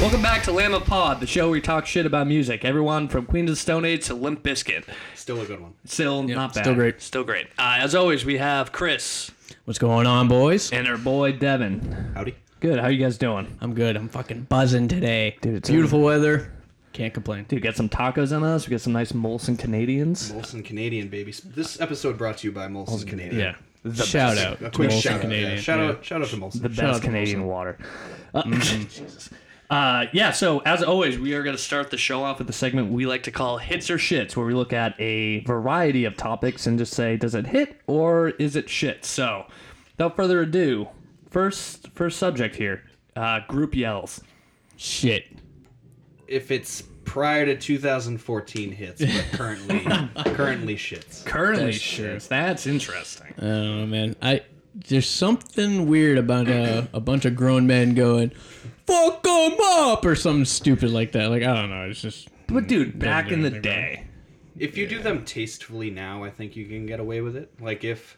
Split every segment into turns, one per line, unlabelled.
Welcome back to Lamb of Pod, the show where we talk shit about music. Everyone from Queen of the Stone Age to Limp Bizkit.
Still a good one.
Still not bad.
still great.
Still great. Uh, as always, we have Chris
What's going on, boys?
and our boy Devin.
Howdy.
Good. How you guys doing?
I'm good. I'm fucking buzzing today.
Dude, it's
beautiful weather. Can't complain.
Dude, get some tacos on us. We got some nice Molson Canadians.
Molson Canadian, baby. This episode brought to you by Molson Canadian.
Yeah.
The
Shout
best.
out
A
to
quick
Molson
shout.
Canadian.
Yeah, shout
Yeah.
out. Shout out to Molson.
The
Shout
best
to
Canadian water. Uh, Jesus. Uh, yeah, so as always, we are going to start the show off with the segment we like to call Hits or Shits, where we look at a variety of topics and just say, does it hit or is it shit? So, without further ado, first first subject here uh, group yells.
Shit.
if it's prior to 2014 hits, but currently currently shits.
Currently
That's true.
shits. That's interesting.
Oh man. I there's something weird about uh, a bunch of grown men going, "Fuck 'em up" or something stupid like that. Like I don't know. It's just
But, dude, back in the
anything
day,
If you do them tastefully now, I think you can get away with it. Like if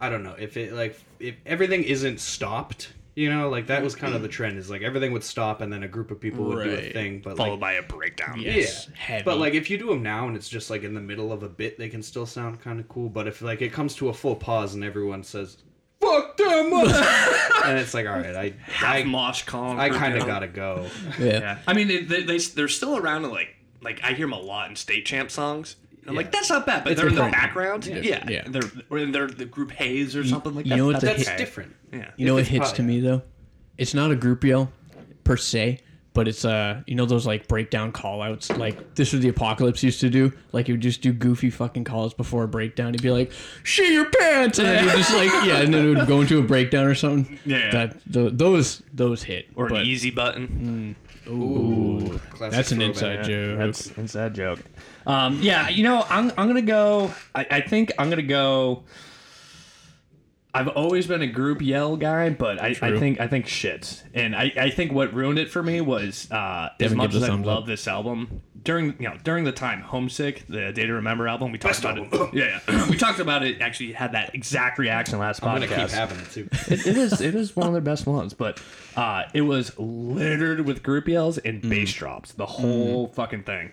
I don't know if it like if everything isn't stopped. You know, like that was kind of the mm-hmm. trend. Is like everything would stop and then a group of people would do a
Right.
thing. But
followed
like,
by a breakdown.
Yes,
yeah,
heavy.
but like if you do them now and it's just like in the middle of a bit, they can still sound kind of cool. But if like it comes to a full pause and everyone says "fuck them," up," and it's like, all right, I
Half
I,
mosh column.
I kind of gotta go.
yeah.
Yeah, I mean, they, they, they they're still around. In like like I hear them a lot in state champ songs. And I'm like, that's not bad, but they're in the background. Yeah,
yeah.
They're or their the group haze or something like that.
you know
that's
That's
okay.
different.
Yeah,
You know what hits to me though? It's not a group yell per se, but it's uh you know those like breakdown call outs like This or the Apocalypse used to do. Like you would just do goofy fucking calls before a breakdown. He'd be like, Shit your pants and then you just like yeah, and then it would go into a breakdown or something.
Yeah.
That th- those those hit.
or
but,
an easy button.
Ooh, classic
That's an
throwback.
inside joke.
That's inside joke. Um, yeah, you know, I'm I'm gonna go. I, I think I'm gonna go. I've always been a group yell guy, but I, I think I think shit, and I, I think what ruined it for me was uh, as much as I love
up.
this album during you know during the time Homesick, the Day to Remember album, we talked
Best
about
album.
it. Yeah, yeah. we talked about it. Actually, had that exact reaction last
I'm
podcast
gonna keep having it too.
it, it is it is one of their best ones, but uh, it was littered with group yells and
Mm.
bass drops, the whole fucking thing.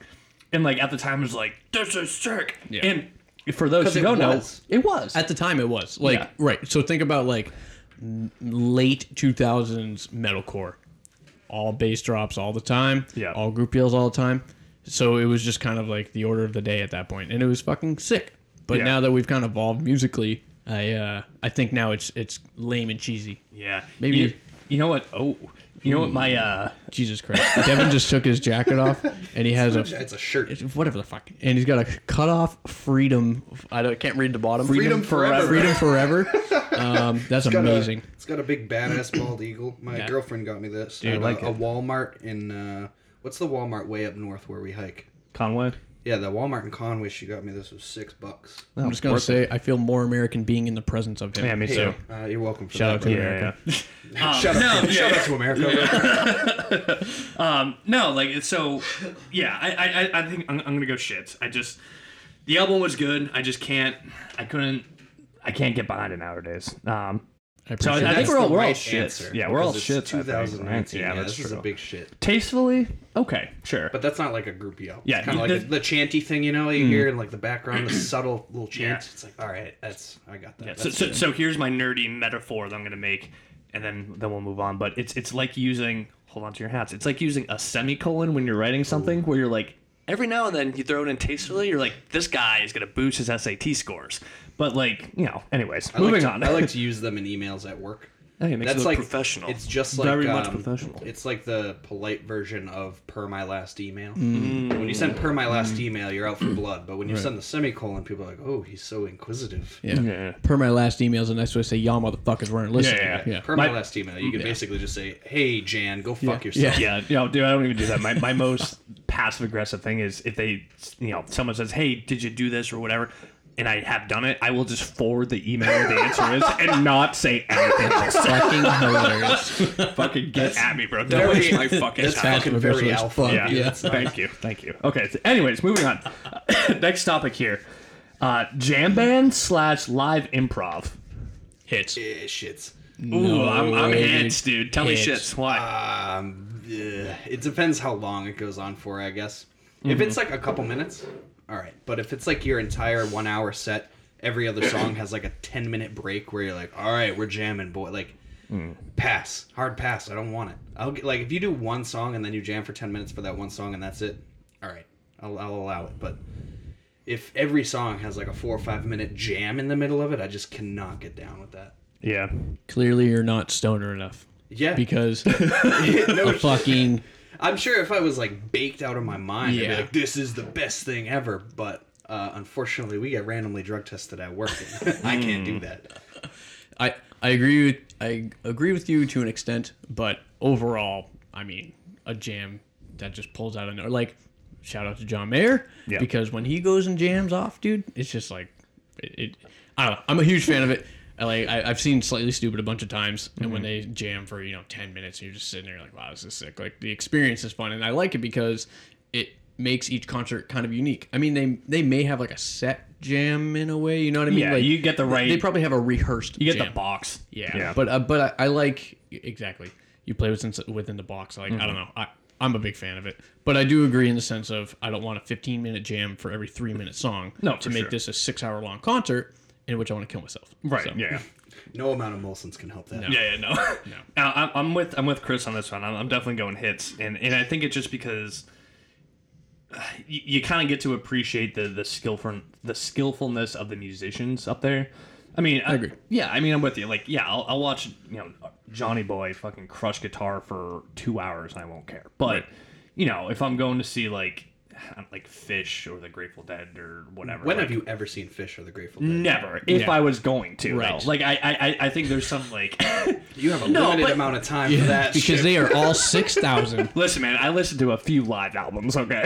And like at the time, it was like this is sick.
Yeah.
And for those who don't know, it was.
At the time, it was like
Yeah.
right. So think about like late two thousands metalcore, all bass drops all the time.
Yeah.
all group yells all the time. So it was just kind of like the order of the day at that point, and it was fucking sick. But
Yeah.
now that we've kind of evolved musically, I uh, I think now it's it's lame and cheesy.
yeah,
Maybe-
You, you know what? Oh, you know what? My uh,
Jesus Christ! Devin just took his jacket off, and he has a
It's a shirt.
it's whatever the fuck, and he's got a cut off freedom. I don't, can't read the bottom.
Freedom forever.
Freedom forever. Um, that's
got a-
amazing.
it's got a big badass bald eagle. My
Yeah.
girlfriend got me this.
Dude,
At
like
a, a
it.
Walmart in uh, what's the Walmart way up north where we hike?
Conway.
Yeah, the Walmart in Conway. She got me this was six bucks.
I'm just gonna say I feel more American being in the presence of him.
Yeah, me
Hey,
too.
uh, you're welcome for
Shout
that.
out to
bro.
America.
Yeah. Um,
Shout, out,
no,
shout out to America. bro.
Um, no, like it's so. Yeah, I, I, I- I think I'm, I'm gonna go shit. I just the album was good. I just can't. I couldn't. I can't get behind it nowadays. Um,
I
So I, I think we're all we're all
right
shits.
answer,
Yeah, we're all
because
shits. I think, right?
2019.
Yeah,
Yeah,
that's
this is a big shit.
Tastefully, okay, sure.
But that's not like a groupie yell.
Yeah,
kind of like the, the chanty thing, you know, you hmm. hear in like the background, the subtle little chant.
Yeah.
It's like, all right, that's I got that.
Yeah, so, so, so here's my nerdy metaphor that I'm gonna make, and then then we'll move on. But it's it's like using hold on to your hats. It's like using a semicolon when you're writing something, where you're like every now and then you throw it in tastefully. You're like this guy is gonna boost his SAT scores. But like you know, anyways,
I like
moving
to,
on.
I like to use them in emails at work.
Hey, it makes
That's
it look
like
professional.
It's just like
Very much
um,
professional.
It's like the polite version of per my last email.
Mm.
When you send per my last email, you're out for blood. But when you send the semicolon, people are like, oh, he's so inquisitive.
Yeah.
Yeah.
Per my last email is a nice way to say y'all motherfuckers weren't listening.
Yeah, yeah.
Per my,
My-
last email, you could basically just say, hey, Jan, go fuck yourself.
Yeah, you know, dude, I don't even do that. My, my most passive aggressive thing is if they, you know, someone says, "Hey, did you do this or whatever," and I have done it, I will just forward the email the answer is and not say anything else.
Fucking hilarious.
fucking get at me, bro. Don't
very-
waste my fucking
That's
time.
fucking very alpha.
fuck.
Yeah,
dude.
yeah.
Thank you, thank you. Okay, so anyways, moving on. Next topic here: uh, jam band slash live improv.
Hits.
Eh, shits.
Ooh, I'm, I'm hits, dude. Tell me
Hits.
shits. Why?
Um, eh, it depends how long it goes on for, I guess. If it's like a couple minutes, all right. But if it's like your entire one hour set, every other song has like a 10 minute break where you're like, all right, we're jamming, boy. Like, pass. Hard pass. I don't want it. I'll get, like, if you do one song and then you jam for 10 minutes for that one song and that's it, all right. I'll, I'll allow it. But if every song has like a four or five minute jam in the middle of it, I just cannot get down with that.
yeah.
Clearly, you're not stoner enough
Yeah.
because
no
a fucking
I'm sure if I was like baked out of my mind, I'd be like, "This is the best thing ever." But uh, unfortunately, we get randomly drug tested at work. I can't do that.
I I agree with I agree with you to an extent, but overall, I mean, a jam that just pulls out of nowhere. Like, shout out to John Mayer
Yeah.
because when he goes and jams off, dude, it's just like it. it I don't know. I'm a huge fan of it. Like I, I've seen Slightly Stoopid a bunch of times, and when they jam for you know ten minutes, and you're just sitting there like, wow, this is sick. Like the experience is fun, and I like it because it makes each concert kind of unique. I mean, they they may have like a set jam in a way, you know what I mean?
Yeah,
like
you get the right-
They probably have a rehearsed.
You get
jam.
the box.
Yeah, yeah. but uh, but I, I like exactly. You play within within the box. Like
Mm-hmm.
I don't know. I I'm a big fan of it, but I do agree in the sense of I don't want a 15 minute jam for every three minute song.
No,
to make
sure.
this a six hour long concert in which I want to kill myself.
right.
So,
Yeah.
No amount of Molson's can help that.
No.
Yeah, yeah, no. no. I'm, I'm with I'm with Chris on this one. I'm, I'm definitely going hits, and and I think it's just because uh, you, you kind of get to appreciate the the skillful the skillfulness of the musicians up there. I mean, I,
agree.
Yeah, I mean, I'm with you. Like, yeah, I'll, I'll watch you know Johnny Boy fucking crush guitar for two hours and I won't care. But
Right.
you know, if I'm going to see like like Phish or the Grateful Dead or whatever,
When
like,
have you ever seen Phish or the Grateful Dead?
Never. If
Yeah.
I was going to,
Right.
though. Like I, I, I think there's some like.
You have a
No,
limited
but-
amount of time for that.
because
shit.
they are all six thousand.
Listen, man, I listened to a few live albums. Okay,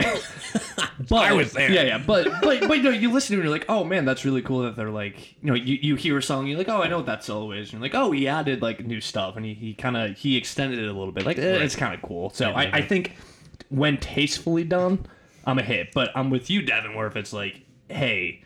but
I was there.
Yeah, yeah, but but but no, you listen to it, and you're like, oh man, that's really cool that they're like, you know, you, you hear a song, and you're like, oh, I know what that solo is, and you're like, oh, he added like new stuff, and he, he kind of he extended it a little bit, like eh, it's kind of cool. So I, I think when tastefully done, I'm a hit. But I'm with you, Devin, where if it's like, hey,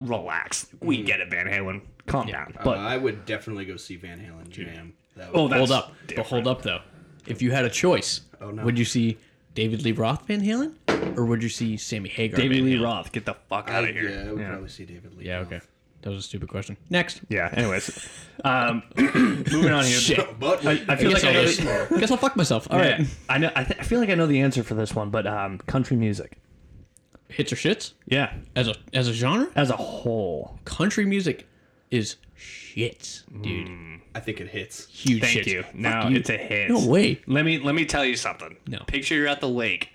relax, we get it, Van Halen, calm down.
Uh,
But
I would definitely go see Van Halen jam. That
oh,
would,
that's
Hold up, but
different.
hold up though. If you had a choice,
Oh, no.
would you see David Lee Roth Van Halen, or would you see Sammy Hagar?
David
Van
Lee
Halen?
Roth, get the fuck
I,
out of here.
yeah, I would
Yeah.
probably see David Lee.
Yeah,
Roth.
okay. That was a stupid question. Next.
Yeah. Anyways, um, moving on here.
Shit.
But
I, I feel
guess,
like I
I'll
know.
just- guess I'll fuck myself. All
All
right.
right. I know. I, th- I feel like I know the answer for this one, but um, country music.
Hits or shits
Yeah.
as a as a genre.
As a whole.
Country music is shits, dude.
I think it hits.
Huge shit.
Thank
shits.
you.
Fuck
Now
you.
it's a hit.
No way.
Let me let me tell you something.
No.
Picture you're at the lake.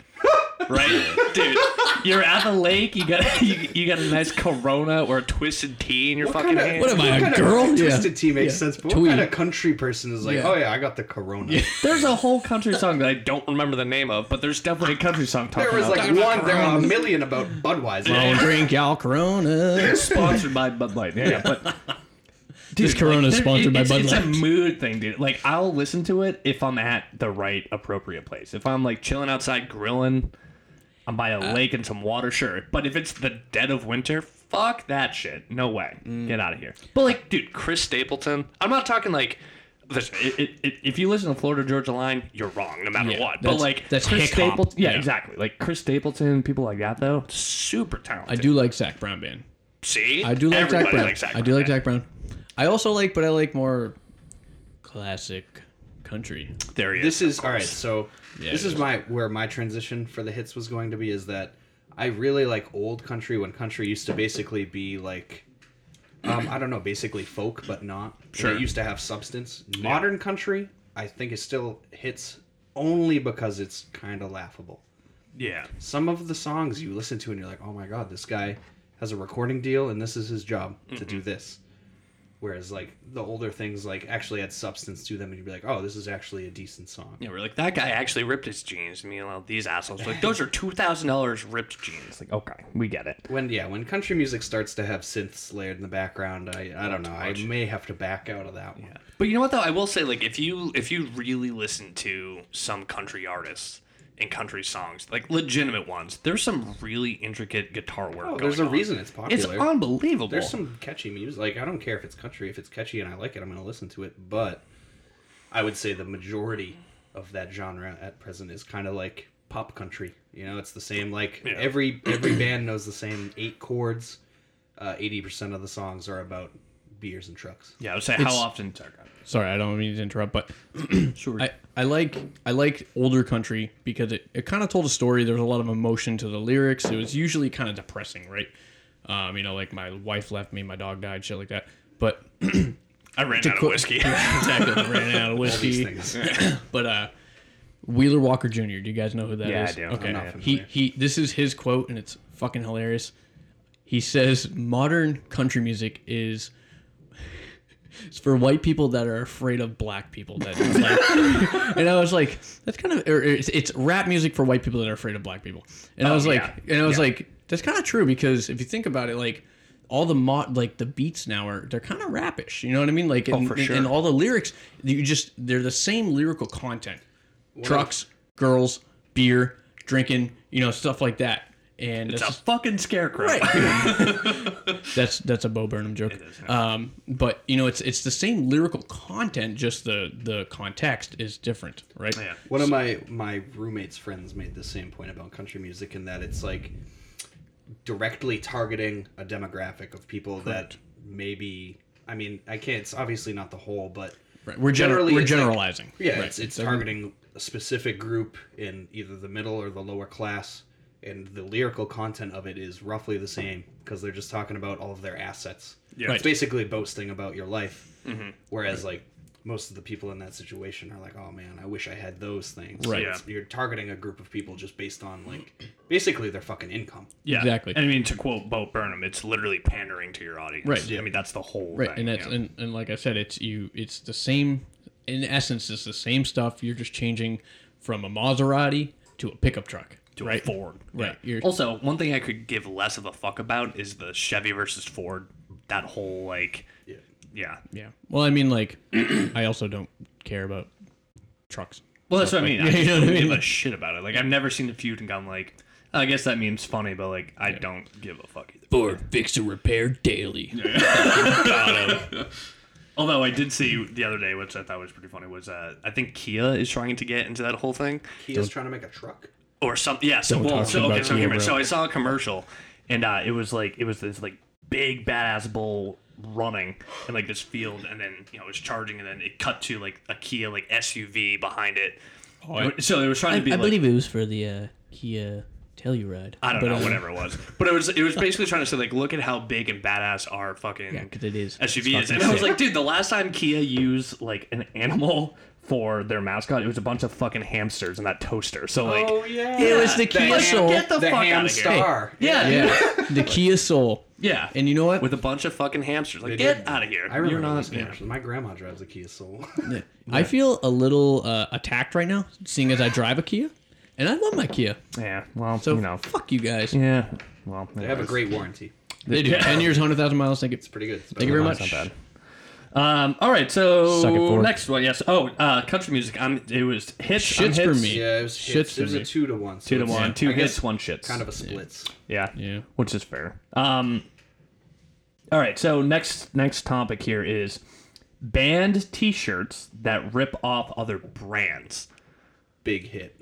Right, dude. You're at the lake. You got you, you got a nice Corona or a twisted tea in your fucking
kinda-
hand.
What am I, a
kind
girl?
Of
Yeah.
Twisted Tea makes
Yeah.
sense, but
Twee.
what kind of country person is like,
Yeah.
oh yeah, I got the Corona?
There's a whole country song that I don't remember the name of, but there's definitely a country song talking
There was
about
like one, there were a million about Budweiser.
Don't drink y'all Corona.
sponsored by Bud Light. Yeah, yeah, but
This Corona is
there-
sponsored by
it's,
Bud
it's a mood thing, dude. Like I'll listen to it if I'm at the right appropriate place. If I'm like chilling outside grilling, I'm by a
Uh,
lake and some water, sure. But if it's the dead of winter, fuck that shit. No way.
Mm.
Get out of here. But like, dude, Chris Stapleton. I'm not talking like. Listen, it, it, it, if you listen to Florida Georgia Line, you're wrong no matter
Yeah,
what. But like
that's
Chris. Stapleton, yeah,
Yeah.
exactly. Like Chris Stapleton, people like that though, super talented.
I do like Zac Brown band.
see.
I do like
Everybody
Zac Brown.
likes Zac
I do like Zac Brown. I also like, but I like more classic country.
There he is.
This is all right. So
Yeah,
this is
is.
my where my transition for the hits was going to be is that I really like old country when country used to basically be like. Um, I don't know, basically folk, but not.
Sure.
It used to have substance. Modern country, I think, it still hits only because it's kind of laughable.
yeah.
Some of the songs you listen to and you're like, oh my god, this guy has a recording deal and this is his job to do this. Whereas like the older things like actually had substance to them and you'd be like, oh, this is actually a decent song.
Yeah, we're like that guy actually ripped his jeans. Meanwhile, these assholes like those are two thousand dollars ripped jeans. Like, okay, we get it.
When yeah, when country music starts to have synths layered in the background, I I don't know, I may have to back out of that one.
But you know what though, I will say like if you if you really listen to some country artists, in country songs, like legitimate ones. There's some really intricate guitar work.
Oh,
going
there's a
on.
reason it's popular.
It's unbelievable.
There's some catchy music. Like I don't care if it's country. If it's catchy and I like it, I'm gonna listen to it. But I would say the majority of that genre at present is kind of like pop country. You know, it's the same. Like
Yeah.
every every band knows the same eight chords. Uh, Eighty percent of the songs are about beers and trucks.
yeah, I would say
It's-
how often. Sorry, go.
Sorry, I don't mean to interrupt, but
Sure.
I, I like I like older country because it, it kind of told a story. There was a lot of emotion to the lyrics. It was usually kind of depressing, right? Um, you know, like my wife left me, my dog died, shit like that. But
I ran out of
qu-
whiskey.
exactly, ran out of
these
whiskey.
things.
But uh, Wheeler Walker Jr. Do you guys know who that is?
Yeah, I do.
Okay,
I'm not
he
familiar.
he. This is his quote, and it's fucking hilarious. He says, "Modern country music is." It's for white people that are afraid of black people. That like, and I was like, that's kind of it's, it's rap music for white people that are afraid of black people. And I
Oh,
was like,
yeah.
and I was
Yeah.
like, that's kind of true because if you think about it, like all the mod like the beats now are they're kind of rapish. You know what I mean? Like oh, and,
Oh, for sure.
and all the lyrics, you just they're the same lyrical content. Trucks, girls, beer, drinking, you know, stuff like that. And
it's
that's
a fucking scarecrow.
that's that's a Bo Burnham joke. Um, but you know, it's it's the same lyrical content, just the the context is different, right?
Yeah.
One of my my roommate's friends made the same point about country music in that it's like directly targeting a demographic of people that maybe I mean I can't it's obviously not the whole but
Right. We're
Generally,
we're
it's like-
generalizing.
yeah
Right.
it's it's
So-
targeting a specific group in either the middle or the lower class and the lyrical content of it is roughly the same because they're just talking about all of their assets.
Yeah.
Right.
It's basically boasting about your life. Mm-hmm. Whereas like most of the people in that situation are like, "Oh man, I wish I had those things."
Right.
It's- You're targeting a group of people just based on like basically their fucking income.
Yeah,
Exactly.
And I mean, to quote Bo Burnham, it's literally pandering to your audience.
Right. Yeah.
I mean, that's the whole
right,
thing.
and that's
you
and, and like I said, it's you. It's the same. In essence, it's the same stuff. You're just changing from a Maserati to a pickup truck.
To
right.
a Ford.
Right.
Yeah. Also, one thing I could give less of a fuck about is the Chevy versus Ford. That whole like,
Yeah.
yeah.
Yeah. Well, I mean, like, I also don't care about trucks.
Well, that's what I mean. I just
you know
don't
what I
give
mean?
a shit about it. Like, I've never seen a feud and gone like, I guess that meme's funny, but like, I don't give a fuck either.
Ford fix and repair daily.
Although I did see the other day, which I thought was pretty funny, was uh, I think Kia is trying to get into that whole thing.
Kia's trying to make a truck.
Or something. Yeah. So,
Don't
well,
talk
so
about
okay. So,
Kia,
hear me.
bro.
so I saw a commercial, and uh, it was like it was this like big badass bull running in like this field, and then you know it was charging, and then it cut to like a Kia like SUV behind it.
I-
so it was trying
I,
to be
I
like.
believe it was for the uh, Kia Telluride.
I don't
but,
know, whatever it was, but it was it was basically trying to say like, look at how big and badass our fucking
Yeah, because it is.
SUV
It's
is. And
fucking
I was
sick.
like, dude, the last time Kia used like an animal for their mascot, it was a bunch of fucking hamsters in that toaster. So like,
Oh, yeah.
It was the Kia
ham-
Soul.
get the,
the
fuck
ham
out of here.
star.
Yeah,
Yeah. the Kia Soul.
yeah.
And you know what?
with a bunch of fucking hamsters. Like,
They
get
did.
out of here.
I remember
You're not.
this
yeah.
commercial. My grandma drives a Kia Soul.
I feel a little uh, attacked right now, seeing as I drive a Kia, and I love my Kia.
Yeah, well,
So
you know.
fuck you guys.
Yeah, well,
they have a great warranty.
They do. Ten years, hundred thousand miles. Thank you.
It's pretty good. It's
Thank you very much.
not bad. Um, all right, so
Suck it, Ford.
next one, yes. Oh, uh, country music. I'm. It was hits.
Shits
on
for
hits.
me.
Yeah, it was,
Shits
hits.
to
it was
me.
a two to one. so
Two to
it's,
one. Two
I
hits, one shits.
Kind of a splits.
Yeah.
Yeah.
Which is fair. Um. All right, so next next topic here is banned T-shirts that rip off other brands.
Big hit.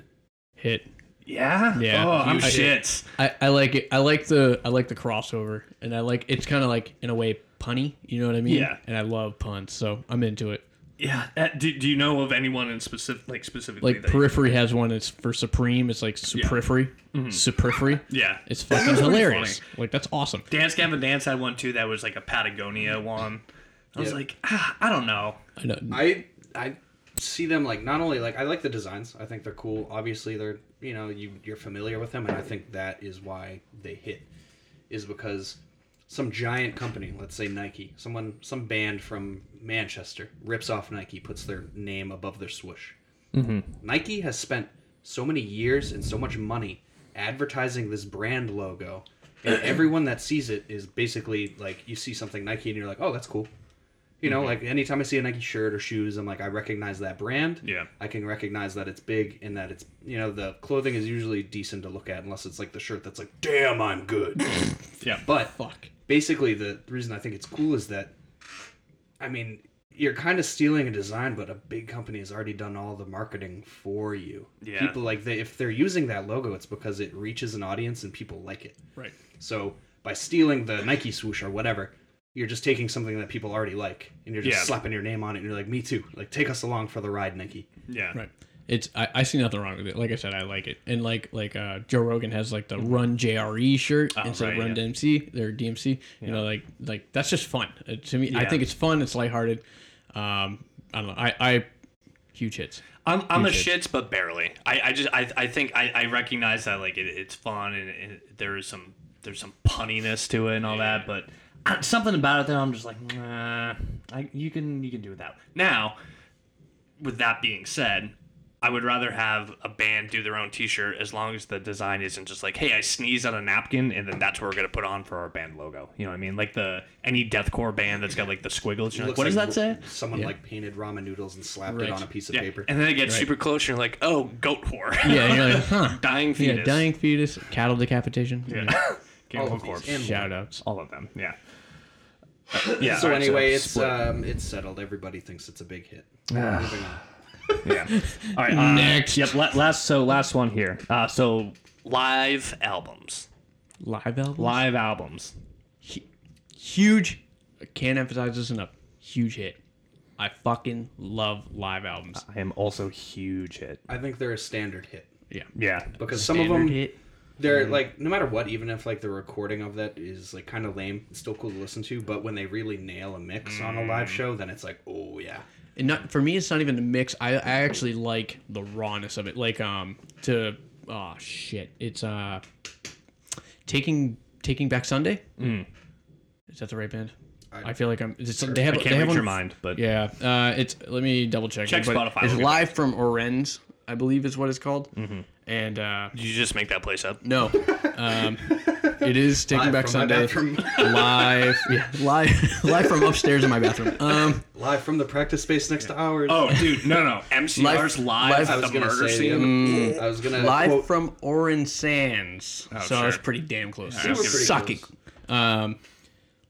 Hit.
Yeah.
Yeah.
Oh, I'm
I-
shits.
I, I like it. I like the I like the crossover, and I like it's kind of like in a way punny. You know what I mean?
Yeah.
And I love puns, so I'm into it.
Yeah. Uh, do, do you know of anyone in specific, like specifically?
Like
that you-
Periphery has one. It's for Supreme. It's like Superiphery. Superiphery.
yeah.
It's fucking
That's pretty
hilarious. Like that's awesome.
Dance Gavin Dance had one too that was like a Patagonia one. I was
Yeah.
like, ah, I don't know.
I know.
I I see them like not only like I like the designs. I think they're cool. Obviously, they're you know you you're familiar with them, and I think that is why they hit, is because some giant company, let's say Nike, someone some band from Manchester rips off Nike, puts their name above their swoosh. Mm-hmm. Nike has spent so many years and so much money advertising this brand logo, and everyone that sees it is basically like you see something Nike and you're like, oh, that's cool. You know, mm-hmm. like anytime I see a Nike shirt or shoes, I'm like, I recognize that brand.
Yeah.
I can recognize that it's big and that it's, you know, the clothing is usually decent to look at unless it's like the shirt that's like, damn, I'm good.
Yeah.
But
Fuck.
Basically, the reason I think it's cool is that, I mean, you're kind of stealing a design, but a big company has already done all the marketing for you.
Yeah.
People like they, if they're using that logo, it's because it reaches an audience and people like it.
Right.
So by stealing the Nike swoosh or whatever, you're just taking something that people already like, and you're just
Yeah.
slapping your name on it, and you're like, me too. Like, take us along for the ride, Nike.
Yeah.
Right. It's I, I see nothing wrong with it. Like I said, I like it. And like like uh, Joe Rogan has like the Run JRE shirt instead
right,
of Run
yeah.
DMC. Their DMC. You know, like like that's just fun. Uh, to me, I think it's fun. It's lighthearted. Um, I don't know. I, I huge hits.
I'm, I'm a
Huge
shits, but barely. I, I just I, I think I, I recognize that like it, it's fun and, and there is some there's some punniness to it and all that, but uh, something about it that I'm just like, nah, I, you can you can do that. Now, with that being said, I would rather have a band do their own T-shirt as long as the design isn't just like, hey, I sneeze on a napkin and then that's what we're gonna put on for our band logo. You know what I mean? Like the any deathcore band that's got like the squiggles. You're like,
Looks
what does
like
that say?
Someone like painted ramen noodles and slapped
Right.
it on a piece of
Yeah.
paper.
And then it gets super close, and you're like, oh, Goatwhore.
Yeah, you're like, huh?
dying fetus.
Yeah, dying fetus, cattle decapitation.
Yeah. Game
All
of
of
corpse.
And
Shout outs.
All of them. Yeah. yeah.
so
all right,
anyway, it's
split.
um, it's settled. Everybody thinks it's a big hit. Moving on.
yeah. All right. Uh,
Next.
Yep. la- last. So last one here. Uh, so live albums.
Live albums.
Live albums.
Huge. I can't emphasize this enough. Huge hit. I fucking love live albums.
I am also huge hit.
I think they're a standard hit
Yeah.
Yeah.
because some of
Standard
them
hit.
they're like no matter what, even if like the recording of that is like kind of lame, it's still cool to listen to. But when they really nail a mix on a live show, then it's like, oh yeah,
and not for me it's not even the mix i i actually like the rawness of it like um to oh shit it's uh taking taking back sunday is that the right band I, feel like I'm. It's, They have.
I can't
they have
read
one,
your mind, but
Yeah. Uh, it's. Let me double check.
Check
it,
Spotify,
It's
we'll
live from Orenz, I believe is what it's called. Mm-hmm. And uh,
did you just make that place up?
no, um, it is taking
Live
back
from
Sunday
bathroom.
live. Yeah, live, live from upstairs in my bathroom. Um,
live from the practice space next to ours.
Oh, dude, no, no. MCR's live,
live-
I
at
was
the
gonna
murder
say
scene.
the other- I was gonna
live
quote,
from Orensanz. so I was pretty damn close.
Yeah,
It sucking. Um,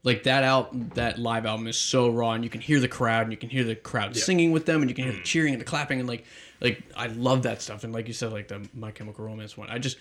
like that out that live album is so raw, and you can hear the crowd, and you can hear the crowd singing with them, and you can hear the cheering and the clapping, and like like I love that stuff. And like you said, like the My Chemical Romance one, I just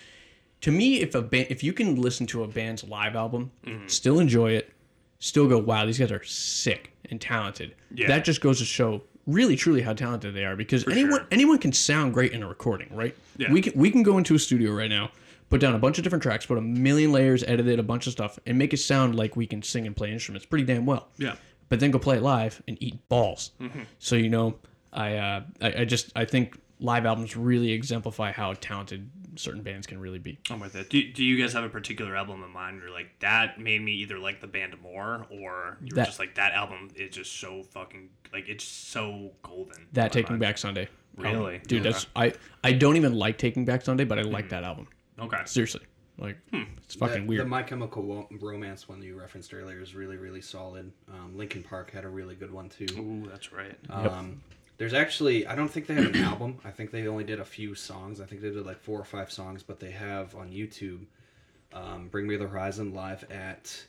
to me, if a band, if you can listen to a band's live album, still enjoy it, still go, wow, these guys are sick and talented.
Yeah.
That just goes to show really truly how talented they are because anyone
sure.
anyone can sound great in a recording, right?
Yeah.
We can we can go into a studio right now, put down a bunch of different tracks, put a million layers, edit it, a bunch of stuff, and make it sound like we can sing and play instruments pretty damn well.
Yeah.
But then go play it live and eat balls.
Mm-hmm.
So you know, I, uh, I I just I think live albums really exemplify how talented certain bands can really be.
I'm with it. Do, do you guys have a particular album in mind where like that made me either like the band more or you were
That-
just like that album is just so fucking like it's so golden.
That Taking
mind.
Back Sunday.
Really?
Um, dude, that's I I don't even like Taking Back Sunday, but I like that album.
Okay.
Seriously, like it's fucking
the,
weird.
The My Chemical Romance one you referenced earlier is really, really solid. Um, Linkin Park had a really good one too.
Ooh, that's right.
Um, there's actually, I don't think they have an album. I think they only did a few songs. I think they did like four or five songs, but they have on YouTube um, Bring Me the Horizon live at.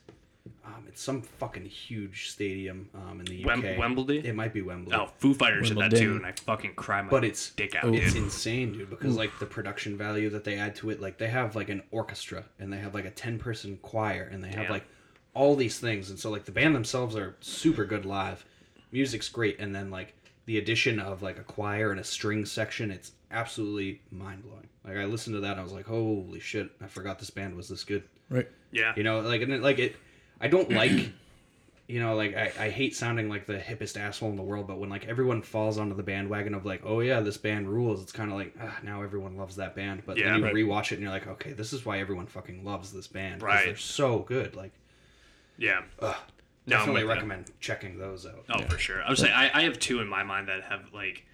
Um, it's some fucking huge stadium um, in the UK.
Wem- Wembley?
It might be Wembley.
Oh, Foo Fighters did that too, and I fucking cry my
But it's
dick out,
it's
dude.
insane, dude. Because like the production value that they add to it, like they have like an orchestra and they have like a ten person choir and they have
Damn.
like all these things, and so like the band themselves are super good live. Music's great, and then like the addition of like a choir and a string section, it's absolutely mind blowing. Like I listened to that, and I was like, holy shit! I forgot this band was this good.
right.
Yeah.
You know, like and it, like it. I don't like. You know, like I, I hate sounding like the hippest asshole in the world, but when like everyone falls onto the bandwagon of like, oh yeah, this band rules, it's kind of like ah, now everyone loves that band. But
Yeah,
then you
right.
rewatch it and you're like, okay, this is why everyone fucking loves this band.
Right.
They're so good. Like,
Yeah.
ugh,
No,
definitely
with that.
recommend checking those out.
Oh, for sure. I would say I, I have two in my mind that have like,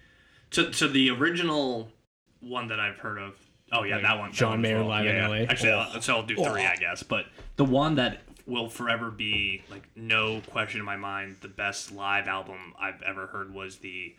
so so the original one that I've heard of. Oh yeah,
Like
that one.
John
one as
Mayer
well.
live
yeah,
in
yeah.
LA.
Actually, I'll- so I'll do three, I guess. But the one that will forever be like no question in my mind the best live album I've ever heard was the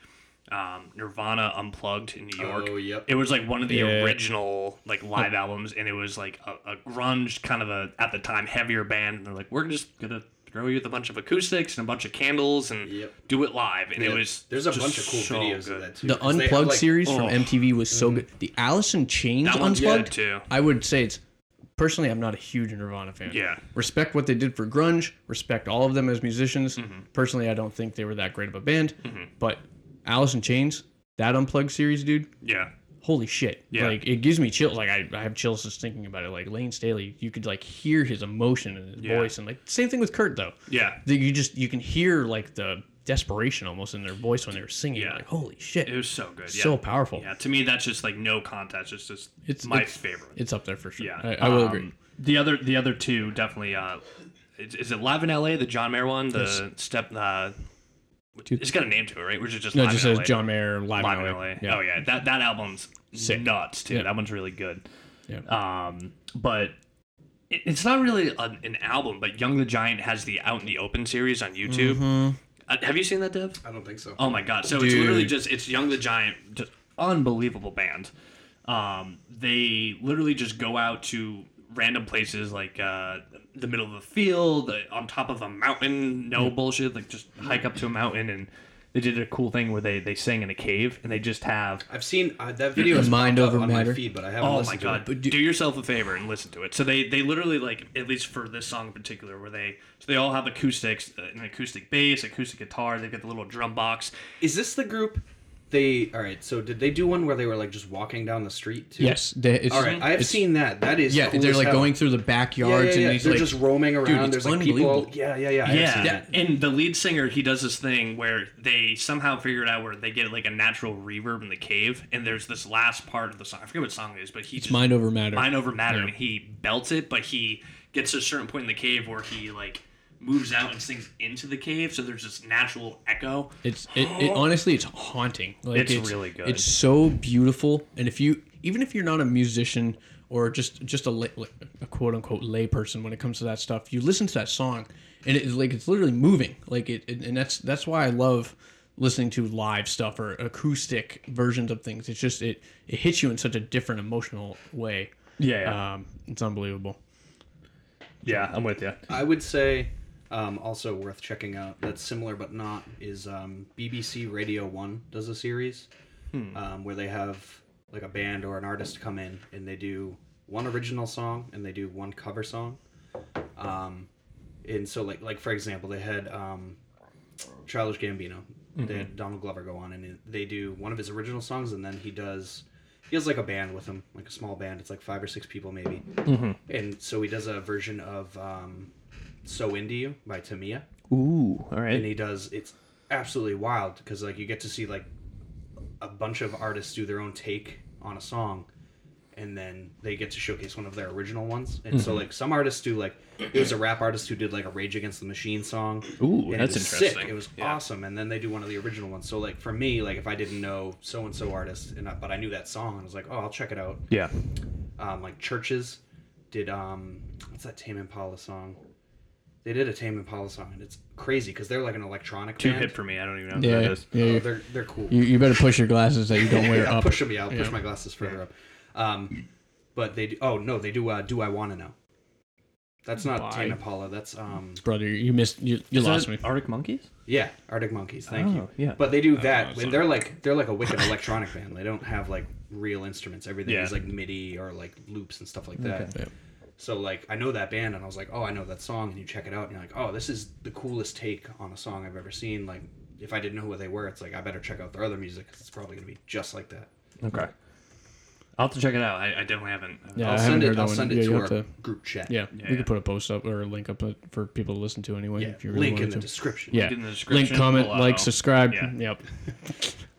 um, Nirvana Unplugged in New York.
Oh, yep.
It was like one of the
Yeah.
original like live albums, and it was like a, a grunge kind of a at the time heavier band. And they're like, we're just gonna throw you with a bunch of acoustics and a bunch of candles and
Yep.
do it live. And it was
There's a
just
bunch of cool
so
videos
good.
of that too.
The
'cause they
Unplugged
like-
series from
oh.
MTV was so good. The Alice in Chains
That
Unplugged,
good, too.
I would say it's personally I'm not a huge Nirvana fan.
Yeah.
Respect what they did for grunge, respect all of them as musicians.
Mm-hmm.
Personally, I don't think they were that great of a band. But Alice in Chains, that Unplugged series, dude,
Yeah.
Holy shit.
Yeah.
Like it gives me chills. Like I, I have chills just thinking about it. Like Layne Staley, you could like hear his emotion in his
Yeah.
voice and like same thing with Kurt though.
Yeah.
That You just you can hear like the desperation almost in their voice when they were singing.
Yeah.
Like holy shit.
It was so good. Yeah.
so powerful.
Yeah, to me that's just like no contest. It's just
It's-
my
it's-
favorite.
It's up there for sure.
Yeah,
I, I will
Um,
agree.
The other, the other two definitely. Uh, is, is it Live in L.A. The John Mayer one? The
Yes.
step. Uh, it's got a name to it, right? Which is just
No, it
Live
just
in
says
LA.
John Mayer live,
Live
in
in
LA.
LA.
Yeah.
Oh yeah, that that album's
Sick.
nuts too.
Yeah.
That one's really good.
Yeah.
Um, but it, it's not really an, an album. But Young the Giant has the Out in the Open series on YouTube.
Mm-hmm.
Uh, have you seen that, Dev?
I don't think so.
Oh my god! So it's literally just it's Young the Giant, just unbelievable band. Um, they literally just go out to random places like uh, the middle of the field, uh, on top of a mountain. No bullshit. Like just hike up to a mountain, and they did a cool thing where they they sang in a cave, and they just have.
I've seen uh, that video is
Mind over
on
matter.
my feed, but I haven't
Oh my
listened to
god!
it.
do, yourself a favor and listen to it. So they they literally like at least for this song in particular, where they so they all have acoustics, uh, an acoustic bass, acoustic guitar. They've got the little drum box.
Is this the group? They all right. So did they do one where they were like just walking down the street? Too?
Yes. They, it's,
All right, I've
it's-
seen that. That is
Yeah,
cool
they're
as
like
hell.
going through the
Yeah,
backyards
yeah, yeah.
and he's
They're
like,
just roaming around.
it's
There's like people.
unbelievable.
Yeah, yeah, yeah. I have
Yeah,
seen
that,
that.
and the lead singer he does this thing where they somehow figured out where they get like a natural reverb in the cave, and there's this last part of the song. I forget what song it is, but he
it's
just,
mind over matter.
mind over matter,
Yeah.
and he belts it, but he gets to a certain point in the cave where he like moves out and sings into the cave, so there's this natural echo.
It's it, it honestly it's haunting. Like
It's really good.
It's so beautiful, and if you even if you're not a musician or just just a, lay, a quote unquote lay person when it comes to that stuff, you listen to that song, and it's like it's literally moving. Like it, it and that's that's why I love listening to live stuff or acoustic versions of things. It's just it it hits you in such a different emotional way.
Yeah,
Um, it's unbelievable.
yeah, I'm with you.
I would say um, also worth checking out. That's similar but not is um, BBC Radio One does a series um, where they have like a band or an artist come in and they do one original song and they do one cover song. Um, and so like like for example, they had um, Childish Gambino. They had Donald Glover go on and they do one of his original songs and then he does he has like a band with him, like a small band. It's like five or six people maybe. And so he does a version of um, "So Into You" by Tamia,
Ooh, all right.
and he does. It's absolutely wild because like you get to see like a bunch of artists do their own take on a song, and then they get to showcase one of their original ones. And so like some artists do like it was a rap artist who did like a Rage Against the Machine song.
Ooh,
and
that's interesting.
Sick. It was
Yeah.
awesome. And then they do one of the original ones. So like for me, like if I didn't know so and so artist, and I, but I knew that song, I was like, oh, I'll check it out
Yeah.
um, like CHVRCHES did um what's that Tame Impala song? They did a Tame Impala song and it's crazy because they're like an electronic
Too
band.
hip for me. I don't even know who
Yeah,
that is.
yeah.
Oh, they're they're cool.
You, you better push your glasses that you don't wear
yeah,
up.
push them. Yeah, I'll push my glasses further up. Um, but they do, oh no, they do. Uh, do I want to know? That's not
Why?
Tame Impala. That's um
Brother, you missed. You, you
Is
lost
that
me.
Arctic Monkeys?
yeah Arctic Monkeys. Thank
Oh,
you.
yeah.
But they do
Oh,
that
sorry.
when they're like they're like a wicked electronic band. They don't have like real instruments. Everything
Yeah.
is like MIDI or like loops and stuff like that.
Yeah.
So like I know that band and I was like, oh, I know that song, and you check it out and you're like, oh, this is the coolest take on a song I've ever seen. Like if I didn't know who they were, it's like I better check out their other music because it's probably gonna be just like that.
Okay. I'll have to check it out. I, I definitely haven't.
Yeah,
I'll
I
send
haven't
it.
heard that
I'll
one.
send
Yeah,
it
you
to
have
our
to-
group chat.
Yeah,
Yeah,
we
yeah.
could put a post up or a link up for people to listen to anyway.
Yeah.
if you really
Link in
wanted
the
to.
description.
Yeah,
in the description
link, comment,
below.
like, subscribe.
Yeah.
Yep.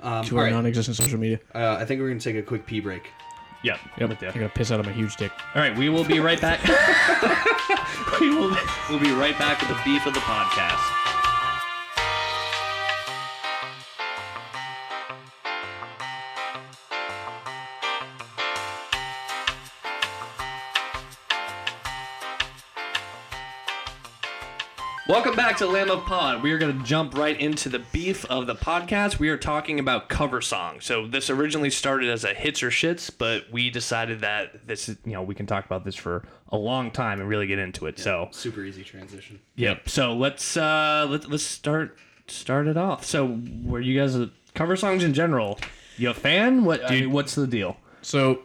Um,
To our
right.
non-existent social media.
Uh, I think we're gonna take a quick pee break.
Yeah.
Yep.
With I'm
gonna piss out of my huge dick.
All right, we will be right back. we will we'll be right back with the beef of the podcast. Welcome back to Lamb of Pod. We are going to jump right into the beef of the podcast. We are talking about cover songs. So this originally started as a hits or shits, but we decided that this is, you know, we can talk about this for a long time and really get into it. So,
Super easy transition.
yep. So let's uh let, let's start start it off. So, were you guys uh, cover songs in general? You a fan? What I mean, what's the deal?
So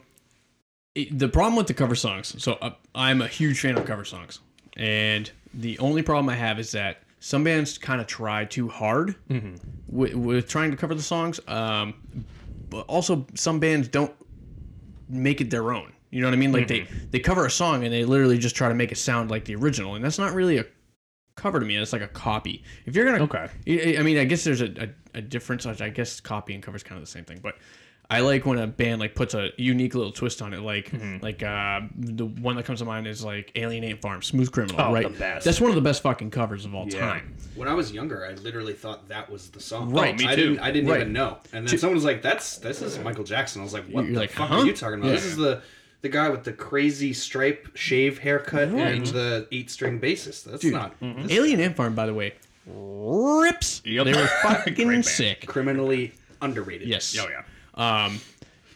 the problem with the cover songs. So uh, I'm a huge fan of cover songs, and the only problem I have is that some bands kind of try too hard with, with trying to cover the songs. Um, but also some bands don't make it their own. You know what I mean? Like they they cover a song and they literally just try to make it sound like the original, and that's not really a cover to me. It's like a copy. If you're gonna
Okay.
I I mean, I guess there's a, a, a difference. I guess copy and cover is kind of the same thing, but I like when a band like puts a unique little twist on it. Like
Mm-hmm.
like uh, the one that comes to mind is like Alien Ant Farm, Smooth Criminal,
Oh,
right?
the best.
That's one of the best fucking covers of all
Yeah.
time.
When I was younger, I literally thought that was the song.
Right,
me
I
too.
didn't. I didn't
Right.
even know. And then someone was like, "That's this is Michael Jackson." I was like, "What
You're
the
like,
fuck
huh?
are you talking about? This is the the guy with the crazy stripe shave haircut and the eight string bassist. That's not
Mm-hmm.
this
Alien Ant Farm, by the way, rips.
Yep.
They were fucking sick.
criminally underrated.
Yes.
Oh yeah.
Um,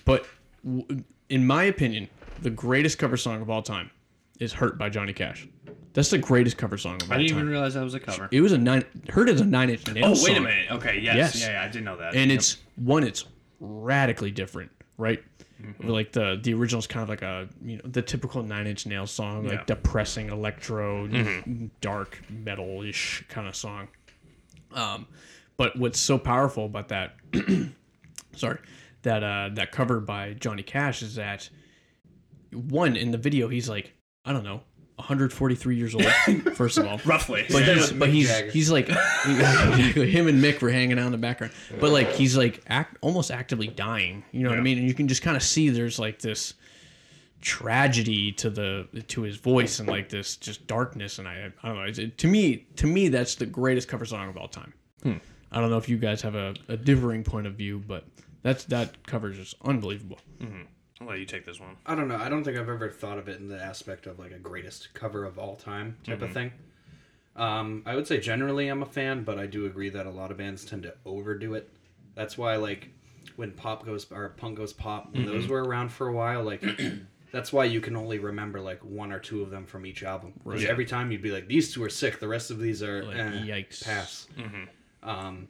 but w- in my opinion, the greatest cover song of all time is "Hurt" by Johnny Cash. That's the greatest cover song of all time.
I didn't even realize that was a cover.
It was a nine. "Hurt" is a Nine Inch nail.
Oh,
Nails
wait a
song.
minute. Okay, yes.
Yes.
Yeah, yeah, I didn't know that.
and
Yep.
it's one it's radically different right
Mm-hmm.
like the the original is kind of like a you know the typical nine inch nails song
Yeah.
like depressing electro
Mm-hmm.
dark metal-ish kind of song um but what's so powerful about that sorry that uh that cover by johnny cash is that one in the video he's like i don't know 143 years old first of all
roughly.
but
Yeah.
he's but he's
Jagger.
he's like him and Mick were hanging out in the background. But like he's like act almost actively dying. You know what I mean? And you can just kind of see there's like this tragedy to the to his voice and like this just darkness. And I I don't know. It, to me to me that's the greatest cover song of all time.
Hmm.
I don't know if you guys have a, a differing point of view, but that's that cover is just unbelievable.
I'll let you take this one.
I don't know. I don't think I've ever thought of it in the aspect of like a greatest cover of all time type
Mm-hmm.
of thing. Um, I would say generally I'm a fan, but I do agree that a lot of bands tend to overdo it. That's why like when pop goes or punk goes pop, when
Mm-hmm.
those were around for a while, like that's why you can only remember like one or two of them from each album. Because every time you'd be like, these two are sick. The rest of these are
Like,
eh,
yikes.
pass.
Mm-hmm.
Um,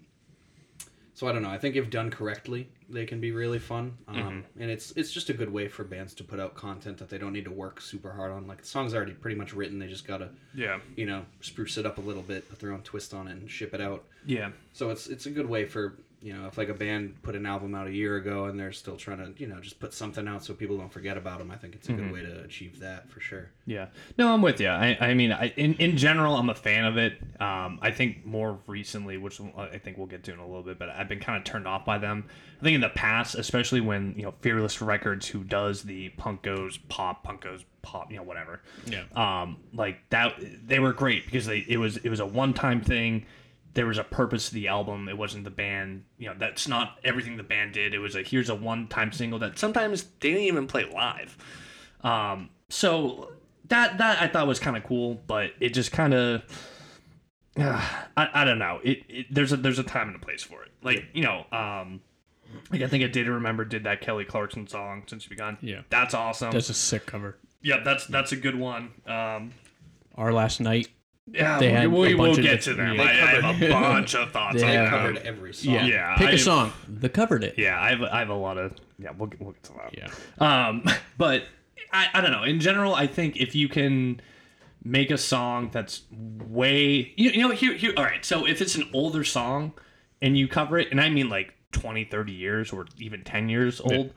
so I don't know. I think if done correctly, they can be really fun. Um,
Mm-hmm.
And it's it's just a good way for bands to put out content that they don't need to work super hard on. Like the song's already pretty much written. They just gotta
Yeah.
you know spruce it up a little bit, put their own twist on it, and ship it out.
Yeah.
So it's it's a good way for you know if like a band put an album out a year ago and they're still trying to you know just put something out so people don't forget about them. I think it's a good way to achieve that for sure.
Yeah. No, I'm with you. I, I mean, I, in, in general, I'm a fan of it. Um, I think more recently, which I think we'll get to in a little bit, but I've been kind of turned off by them. I think in the past, especially when, you know, Fearless Records, who does the punk goes pop, punk goes pop, you know, whatever.
Yeah.
Um, like that, they were great because they, it was, it was a one time thing. There was a purpose to the album. It wasn't the band, you know, that's not everything the band did. It was a, here's a one time single that sometimes they didn't even play live. Um, so that that I thought was kind of cool, but it just kind of I, I don't know. It, it there's a there's a time and a place for it. Like you know, um, like I think I did remember did that Kelly Clarkson song since you begun.
Yeah.
that's awesome.
That's a sick cover.
yeah, that's that's a good one. Um,
Our last night.
Yeah,
They
we,
had
we
a
will
bunch of
get to
different-
them.
yeah.
I, I have a bunch of thoughts
They
on
They covered every song.
Yeah.
Yeah,
Pick
I-
a song. The covered it.
Yeah, I have I have a lot of yeah. We'll get, we'll get to that.
Yeah.
Um, but I, I don't know. In general, I think if you can make a song that's way you, you know here here all right. So if it's an older song and you cover it, and I mean like 20, 30 years or even 10 years old,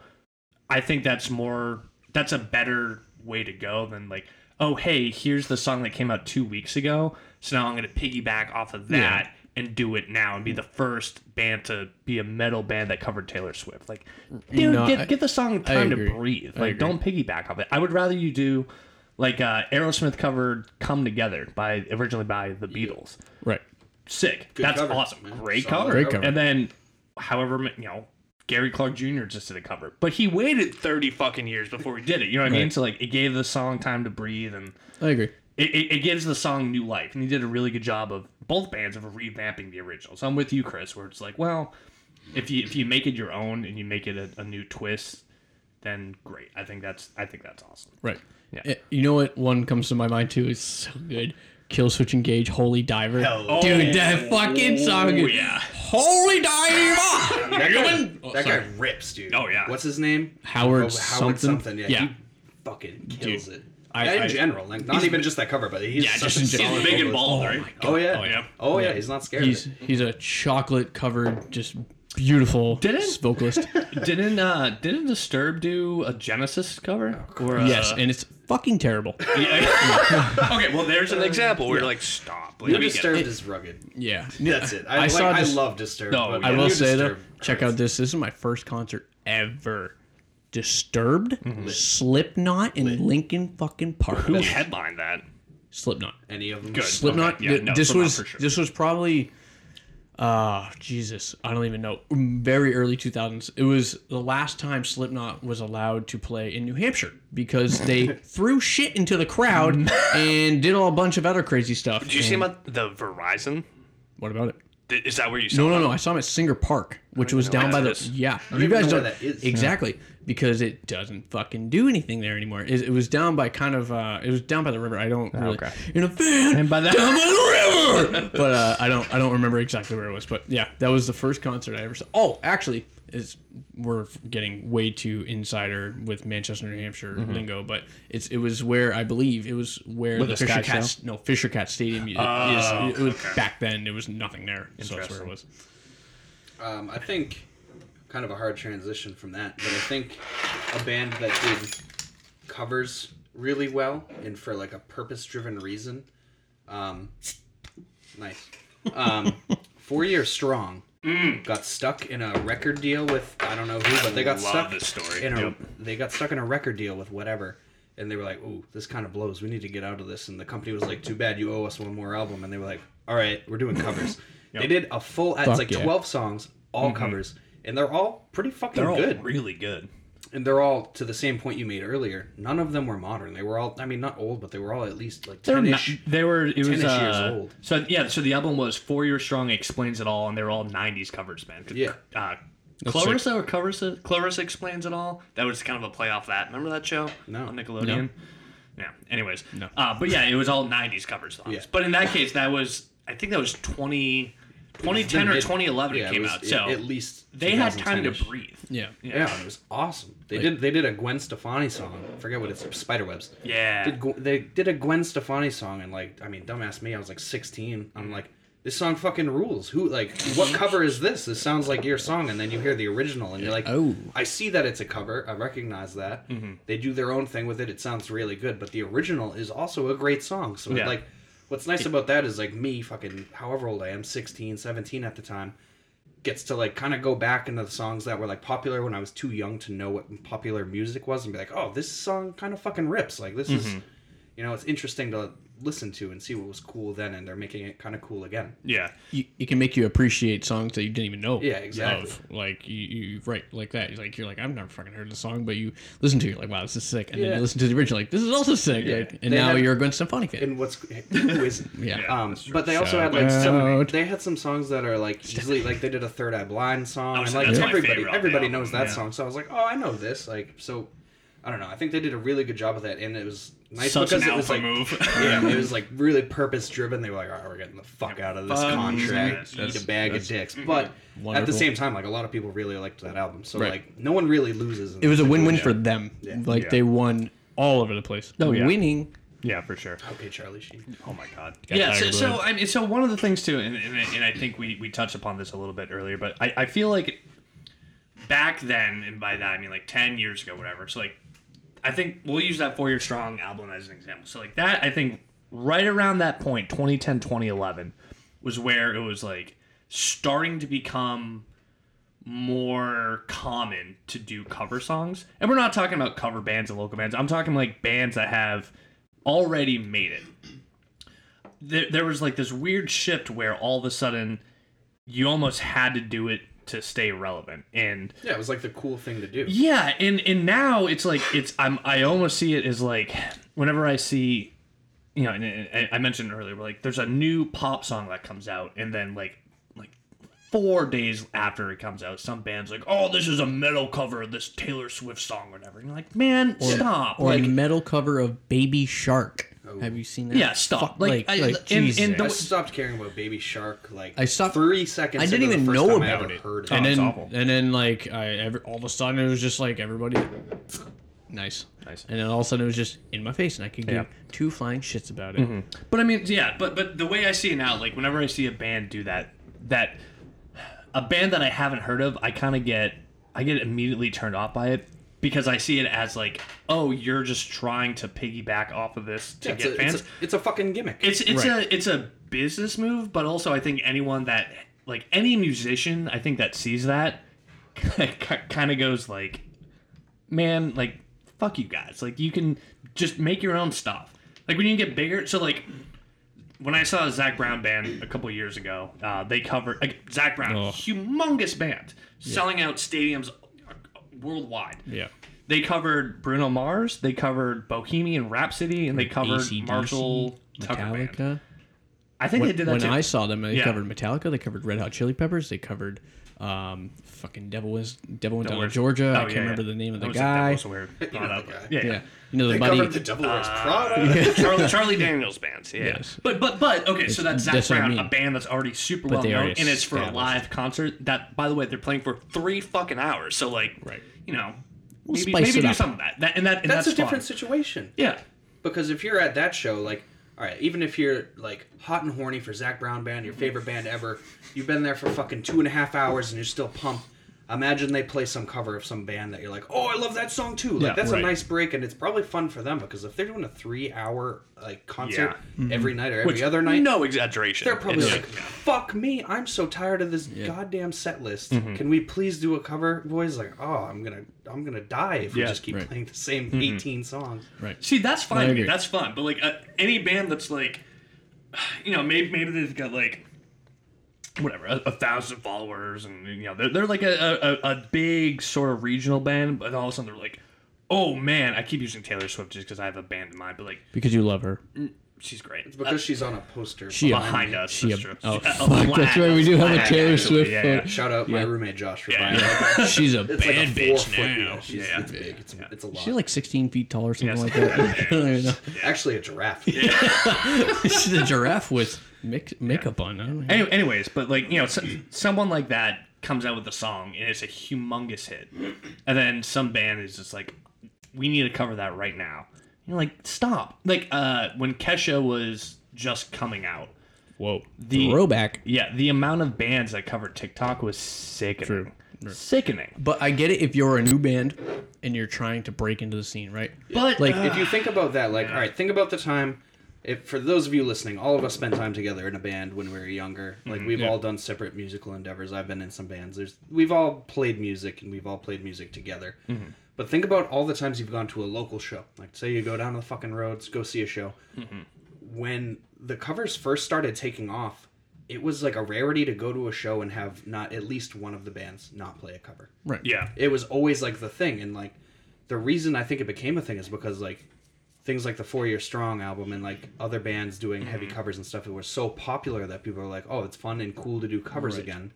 I think that's more that's a better way to go than like oh hey here's the song that came out two weeks ago so now i'm going to piggyback off of that and do it now and be the first band to be a metal band that covered taylor swift like dude
No,
get,
I-
get the song time to breathe like don't piggyback off it i would rather you do like uh aerosmith covered come together by originally by the beatles
Right.
sick.
Good
That's
cover,
awesome.
man.
Great
Solid
cover.
Great cover.
And then, however, you know, Gary Clark Jr. just did a cover, but he waited thirty fucking years before he did it. You know what I mean? So like, it gave the song time to breathe, and
I agree.
it, it, it gives the song new life, and he did a really good job of both bands of revamping the original. So I'm with you, Chris, where it's like, well, if you if you make it your own and you make it a, a new twist, then great. I think that's I think that's awesome.
Right.
Yeah.
Eh, You know what one comes to my mind too is so good. Killswitch Engage, Holy Diver.
Hell
Dude, that fucking song.
Oh yeah,
Holy Diver!
That guy,
Oh,
that
sorry.
guy rips, dude.
Oh, yeah.
What's his name?
Howard
Oh,
something?
Howard something. Yeah.
Yeah.
He fucking kills it.
I-
Yeah, in
I-
general, like not even just that cover, but he's
Yeah, just
a
in
solid
general.
he's big and
vocalist.
bald,
Oh
right?
my
Oh yeah.
Oh, yeah.
Oh yeah.
Yeah.
He's not scared.
He's
of it.
he's a chocolate covered, just beautiful
Didn't-
vocalist.
didn't uh didn't Disturb do a Genesis cover? Or a,
yes, and it's fucking terrible.
okay, well, there's an example where you're like, stop. Like,
New
let me get-
Disturbed is rugged.
Yeah,
That's it. I,
I
like,
saw
I love Disturbed.
No,
but
I will say though, check out this. This is my first concert ever. Disturbed,
Mm-hmm.
Slipknot, and Linkin fucking Park.
Who headlined that?
Slipknot.
any of them.
Good.
Slipknot.
Okay, yeah, no,
this
Slipknot
was
sure.
this was probably, uh Jesus, I don't even know. Very early two thousands. It was the last time Slipknot was allowed to play in New Hampshire because they threw shit into the crowd and did all a bunch of other crazy stuff.
Did you see him
And-
at the Verizon?
What about it?
Did- Is that where you saw
No, no,
him?
no. I saw him at Singer Park, which was down by the
is.
yeah.
don't
You guys
know
don't
where that is.
exactly because it doesn't fucking do anything there anymore. It, it was down by kind of uh, it was down by the river. I don't really
okay.
in a van
And by that,
down by the river. but uh, I don't I don't remember exactly where it was. But yeah, that was the first concert I ever saw. Oh, actually, is we're getting way too insider with Manchester, New Hampshire lingo, but it's it was where I believe it was where
With
the
the
Fisher
Sky
Cat no Fisher Cat Stadium is.
Oh,
it was back then. There was nothing there, so that's where it was.
Um, I think kind of a hard transition from that, but I think a band that did covers really well and for like a purpose-driven reason. Um, nice. Um, Four Year Strong Mm. got stuck in a record deal with I don't know who, but they got
love
stuck
this story.
in a
Yep.
they got stuck in a record deal with whatever. And they were like, "Ooh, this kind of blows. We need to get out of this." And the company was like, "Too bad, you owe us one more album." And they were like, "All right, we're doing covers." They did a full. It's like
yeah.
twelve songs, all mm-hmm. covers, and they're all pretty fucking
they're all
good.
really good.
And they're all to the same point you made earlier. None of them were modern. They were all. I mean, not old, but they were all at least like
They're not, they were. It was
10-ish years
uh,
old.
So yeah, so the album was Four Years Strong explains it all, and they were all '90s covers, man.
Yeah.
Uh,
sick.
Clarissa or Clarissa, Clarissa explains it all. That was kind of a play off that. Remember that show
No.
on Nickelodeon? Yeah. Anyways,
No.
Uh, but yeah, it was all '90s cover songs.
Yeah.
But in that case, that was I think that was 20, 2010 or
Mid-
2011
yeah,
it came
was
out. So
at least
they had time to
2010-ish.
breathe.
Yeah.
Yeah, it was awesome. They did. They did a Gwen Stefani song. I forget what it's. Spiderwebs.
Yeah.
Did, Gw- they did a Gwen Stefani song and like I mean, dumbass me, I was like 16. I'm like, this song fucking rules. Who like what cover is this? This sounds like your song, and then you hear the original, and you're like,
Oh.
I see that it's a cover. I recognize that. Mm-hmm. They do their own thing with it. It sounds really good, but the original is also a great song. So
Yeah.
like, what's nice about that is like me, fucking however old I am, 16, 17 at the time. Gets to like kind of go back into the songs that were like popular when I was too young to know what popular music was and be like, oh, this song kind of fucking rips. Like this is, mm-hmm. you know, it's interesting to listen to and see what was cool then, and they're making it kind of cool again.
Yeah.
You, it can make you appreciate songs that you didn't even know.
Yeah, exactly.
Of. Like you, you right like that. You're like you're like I've never fucking heard the song, but you listen to it, you're like wow this is sick, and then you listen to the original like this is also sick,
Yeah.
Like, and
They
now
have-
you're a Gwen Stefani fan.
And what's who isn't?
yeah.
Um, but they also had like
Shout
some. They had some songs that are like easily like they did a Third Eye Blind song, and like
that's my
everybody
favorite off the
everybody
album,
knows that
yeah.
song. So I was like, oh, I know this. Like so, I don't know. I think they did a really good job with that, and it was nice
Such
because
an
it was
alpha
like
move.
yeah, it was like really purpose driven. They were like, all right, we're getting the fuck out of this
Fuck
contract,
that.
eat a bag of dicks. Mm-hmm. But at the same time, like a lot of people really liked that album. So
Right.
like no one really loses. in
it was a
this
win-win
situation.
for them.
Yeah.
Like
Yeah.
they won all over the place.
Oh, yeah.
Winning.
yeah, for sure.
Okay, Charlie Sheen.
Oh my god.
Got
Yeah. So,
tiger
so
blood.
I mean, so one of the things too, and, and, and I think we we touched upon this a little bit earlier, but I, I feel like back then, and by that I mean like ten years ago, whatever. So like, I think we'll use that four year strong album as an example. So like that, I think right around that point, 2010, 2011, was where it was like starting to become more common to do cover songs. And we're not talking about cover bands and local bands. I'm talking like bands that have already made it. There, there was like this weird shift where all of a sudden you almost had to do it to stay relevant. And
Yeah, it was like the cool thing to do.
yeah, and and now it's like it's I'm I almost see it as like whenever I see you know, and, and I mentioned earlier, like there's a new pop song that comes out, and then like like four days after it comes out, some band's like, "Oh, this is a metal cover of this Taylor Swift song, or whatever." And you're like, "Man, stop!"
Or
like,
a metal cover of Baby Shark. Oh. Have you seen that?
yeah, stop.
Fuck,
like, I, and,
Jesus.
and the,
I stopped caring about Baby Shark like
I stopped-
three seconds.
I didn't
into the
even
first
know about it.
Heard
and
Oh, it's
then
awful.
and then like I every, all of a sudden it was just like everybody nice
Nice.
and then all of a sudden it was just in my face and I could give
Yeah.
two flying shits about it. Mm-hmm.
But I mean, yeah, but but the way I see it now, like whenever I see a band do that, that a band that I haven't heard of, I kind of get I get immediately turned off by it because I see it as like, oh, you're just trying to piggyback off of this to
Yeah, it's,
get
a,
fans.
it's, a, it's a fucking gimmick.
It's it's
Right.
a it's a business move, but also I think anyone that like any musician, I think that sees that kind of goes like, man, like fuck you guys. Like you can just make your own stuff. Like when you get bigger, so like when I saw a Zac Brown band a couple years ago, uh, they covered like, Zac Brown,
Oh.
humongous band, selling out stadiums worldwide.
Yeah.
They covered Bruno Mars, they covered Bohemian Rhapsody, and they covered
AC/DC,
Marshall Tucker Band.
Metallica.
I think
When,
they did that
when
too.
I saw them, they
Yeah.
covered Metallica, they covered Red Hot Chili Peppers, they covered um, fucking Devil was Devil went down to
Wears-
Georgia.
Oh,
I can't
yeah,
remember
yeah.
the name of
That
the
was a-
guy.
That was a weird
You
brought
know
up.
the guy.
Yeah,
yeah,
yeah.
you know the
they
buddy.
covered the Devil Wears Prada.
Charlie, Charlie Daniels bands. Yeah.
Yes.
But but but okay, so that's Zac
that's what I
Brown,
mean.
a band that's already super
But
well
they
known,
already
and it's for a
established.
live concert. That by the way, they're playing for three fucking hours. So like,
Right.
you know, maybe
spice
maybe
it
do
up.
some of that. That and that and
That's,
that's,
a different situation.
Yeah.
Because if you're at that show, like, all right, even if you're like hot and horny for Zac Brown band, your favorite band ever, you've been there for fucking two and a half hours and you're still pumped. Imagine they play some cover of some band that you're like, oh, I love that song too. Like
Yeah,
that's
right.
a nice break, and it's probably fun for them because if they're doing a three-hour like concert mm-hmm. every night or every
Which
other night,
no exaggeration.
they're probably
It's-
like, "Fuck me, I'm so tired of this goddamn set list. Mm-hmm. Can we please do a cover, boys?" Like, "Oh, I'm gonna, I'm gonna die if we just keep
right.
playing the same mm-hmm. 18 songs." Right.
See, that's fine.
I
to me.
agree.
That's fun. But like uh, any band that's like, you know, maybe maybe they've got like whatever a, a thousand followers, and you know they're, they're like a, a, a big sort of regional band, but all of a sudden they're like, oh man, I keep using Taylor Swift just because I have a band in mind, but like
because you love her.
she's great.
It's because she's on a poster.
She-
behind us,
She,
that's true.
oh,
Uh,
fuck,
black.
that's right. We do have a Taylor
actually,
Swift
yeah, yeah.
Shout out my roommate Josh for
Yeah,
buying
yeah.
She's a
It's like a
bad
four
bitch
foot,
now.
yeah, she's,
Yeah.
It's big. It's, it's a lot.
She's like 16 feet tall or something
Yes.
like that. I.
Actually, a giraffe.
She's a giraffe with make, makeup on. I don't know.
Any, anyways, but like you know, so, someone like that comes out with a song and it's a humongous hit, and then some band is just like, "We need to cover that right now." You're like, "Stop!" Like uh, when Kesha was just coming out,
Whoa.
The-
Throwback.
yeah, the amount of bands that covered TikTok was sickening. Sickening.
But I get it if you're a new band and you're trying to break into the scene, right?
But
Like,
like,
if you think about that, like, all right, think about the time. If for those of you listening, all of us spent time together in a band when we were younger. Like mm-hmm. we've
Yeah.
all done separate musical endeavors. I've been in some bands. There's we've all played music and we've all played music together. Mm-hmm. But think about all the times you've gone to a local show. Like say you go down to the fucking roads, go see a show. Mm-hmm. When the covers first started taking off, it was like a rarity to go to a show and have not at least one of the bands not play a cover
right.
yeah,
it was always like the thing and like the reason i think it became a thing is because like things like the four year strong album and like other bands doing heavy
Mm-hmm.
covers and stuff it was so popular that people were like oh it's fun and cool to do covers again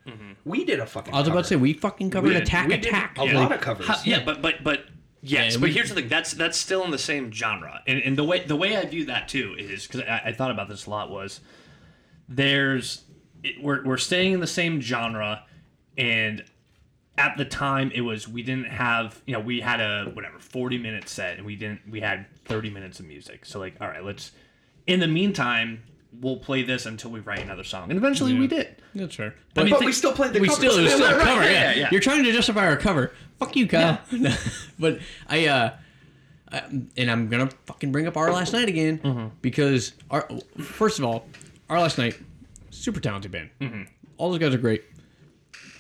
we did a fucking
I was about to say, we fucking covered
did.
Attack
we did
Attack.
a
Yeah.
lot of covers
How- yeah, but but but yes,
Yeah,
but
we-
here's the thing. That's that's still in the same genre, and, and the way the way I view that too is because I, I thought about this a lot was there's it, we're we're staying in the same genre, and at the time it was we didn't have you know we had a whatever 40 minute set and we didn't we had 30 minutes of music so like all right let's in the meantime we'll play this until we write another song and eventually we did
That's fair.
I
But
mean,
but
thi-
we still played the
we
covers.
still, it was still a cover.
yeah,
Yeah,
yeah, yeah.
You're trying to justify our cover. Fuck you, Kyle. but I, uh, I, and I'm gonna fucking bring up our last night again
Mm-hmm.
because our first of all, our last night, super talented band.
Mm-hmm.
All those guys are great.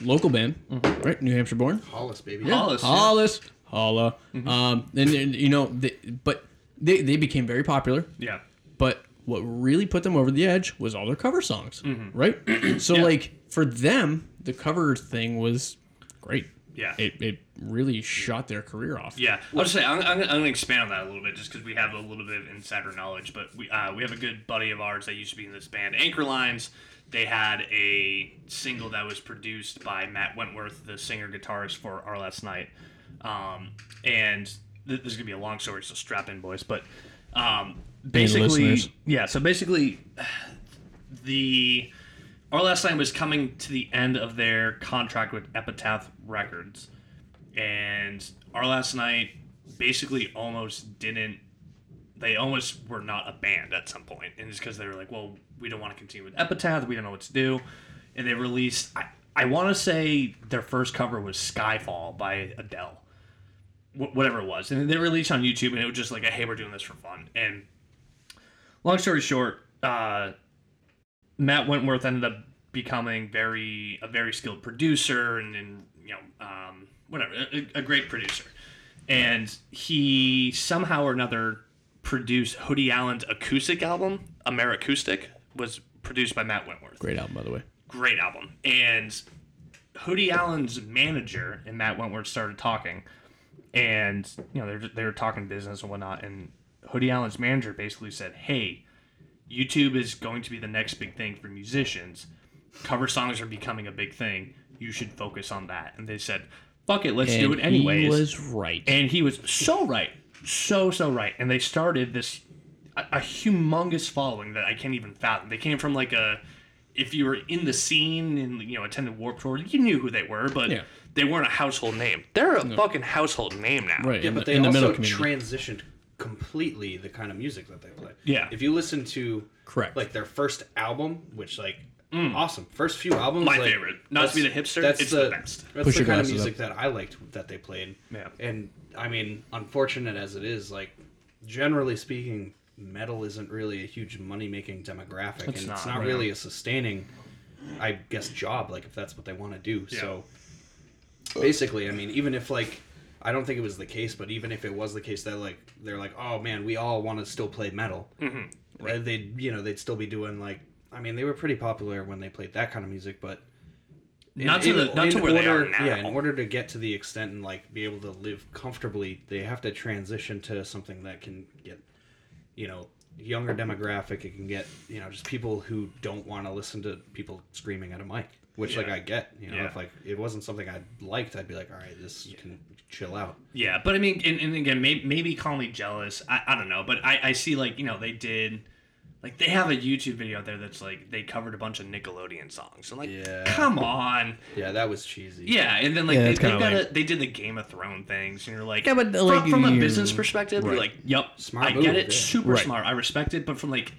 Local band, right? New Hampshire born.
hollis baby
Hollis, yeah.
Hollis, holla. Um, and, and, you know, they, but they they became very popular.
yeah
But what really put them over the edge was all their cover songs,
Mm-hmm.
right? so like for them, the cover thing was great.
Yeah.
it, it really shot their career off.
Yeah, I'll just say I'm, I'm, I'm going to expand on that a little bit just because we have a little bit of insider knowledge. But we uh, we have a good buddy of ours that used to be in this band, Anchor Lines. They had a single that was produced by Matt Wentworth, the singer guitarist for Our Last Night. Um, and th- this is gonna be a long story, so strap in, boys. But um, basically, yeah. So basically, the Our Last Night was coming to the end of their contract with Epitaph Records, and Our Last Night basically almost didn't. They almost were not a band at some point, and it's because they were like, "Well, we don't want to continue with Epitaph. We don't know what to do," and they released. I, I want to say their first cover was "Skyfall" by Adele, Wh- whatever it was, and they released on YouTube, and it was just like, "Hey, we're doing this for fun." And long story short, uh, Matt Wentworth ended up becoming very a very skilled producer and, and you know um, whatever a, a great producer, and he somehow or another produced Hoodie Allen's acoustic album, Americoustic, was produced by Matt Wentworth
Great album, by the way.
great album. And Hoodie Allen's manager and Matt Wentworth started talking, and you know they they were talking business and whatnot. And Hoodie Allen's manager basically said, "Hey, YouTube is going to be the next big thing for musicians. Cover songs are becoming a big thing. You should focus on that." And they said, "Fuck it, let's do it
And
anyways."
He was right.
And he was so right, so so right. And they started this a, a humongous following that I can't even fathom. They came from like a if you were in the scene and you know attended Warped Tour, you knew who they were, but
Yeah.
they weren't a household name. They're a fucking household name now.
right.
Yeah,
in
but
the,
they
in
also
community.
transitioned completely the kind of music that they play.
Yeah.
If you listen to
Correct.
like their first album, which like awesome first few albums,
Mm. My
like,
favorite. Not to be the hipster,
that's
it's the best.
That's
Push
the kind of
glasses
music that I liked that they played.
Yeah.
And I mean, unfortunate as it is, like generally speaking, metal isn't really a huge money making demographic,
It's
and it's
not,
not
right.
really a sustaining, I guess, job. Like if that's what they want to do. So basically, I mean, even if like I don't think it was the case, but even if it was the case that like they're like, oh man, we all want to still play metal, mm-hmm. they'd you know they'd still be doing like I mean they were pretty popular when they played that kind of music, but
Not to the- not to where they are now.
Yeah, in order to get to the extent and like be able to live comfortably, they have to transition to something that can get, you know, younger demographic. It can get you know just people who don't want to listen to people screaming at a mic, which like I get. You know,
Yeah.
if like it wasn't something I liked, I'd be like, all right, this can chill out.
Yeah, but I mean, and, and again, maybe, maybe call me jealous. I, I don't know, but I, I see like you know they did, like they have a YouTube video out there that's like they covered a bunch of Nickelodeon songs. I'm like,
Yeah.
come on.
Yeah, that was cheesy.
Yeah, and then like
Yeah,
they,
that's
they,
kinda
got
lame.
a, they did the Game of Thrones things, and you're like,
Yeah, but,
from-
like,
from, a
you-
business perspective, you're
Right.
like, yep,
Smart
I
move,
get it,
yeah.
super
Right.
smart, I respect it, but from like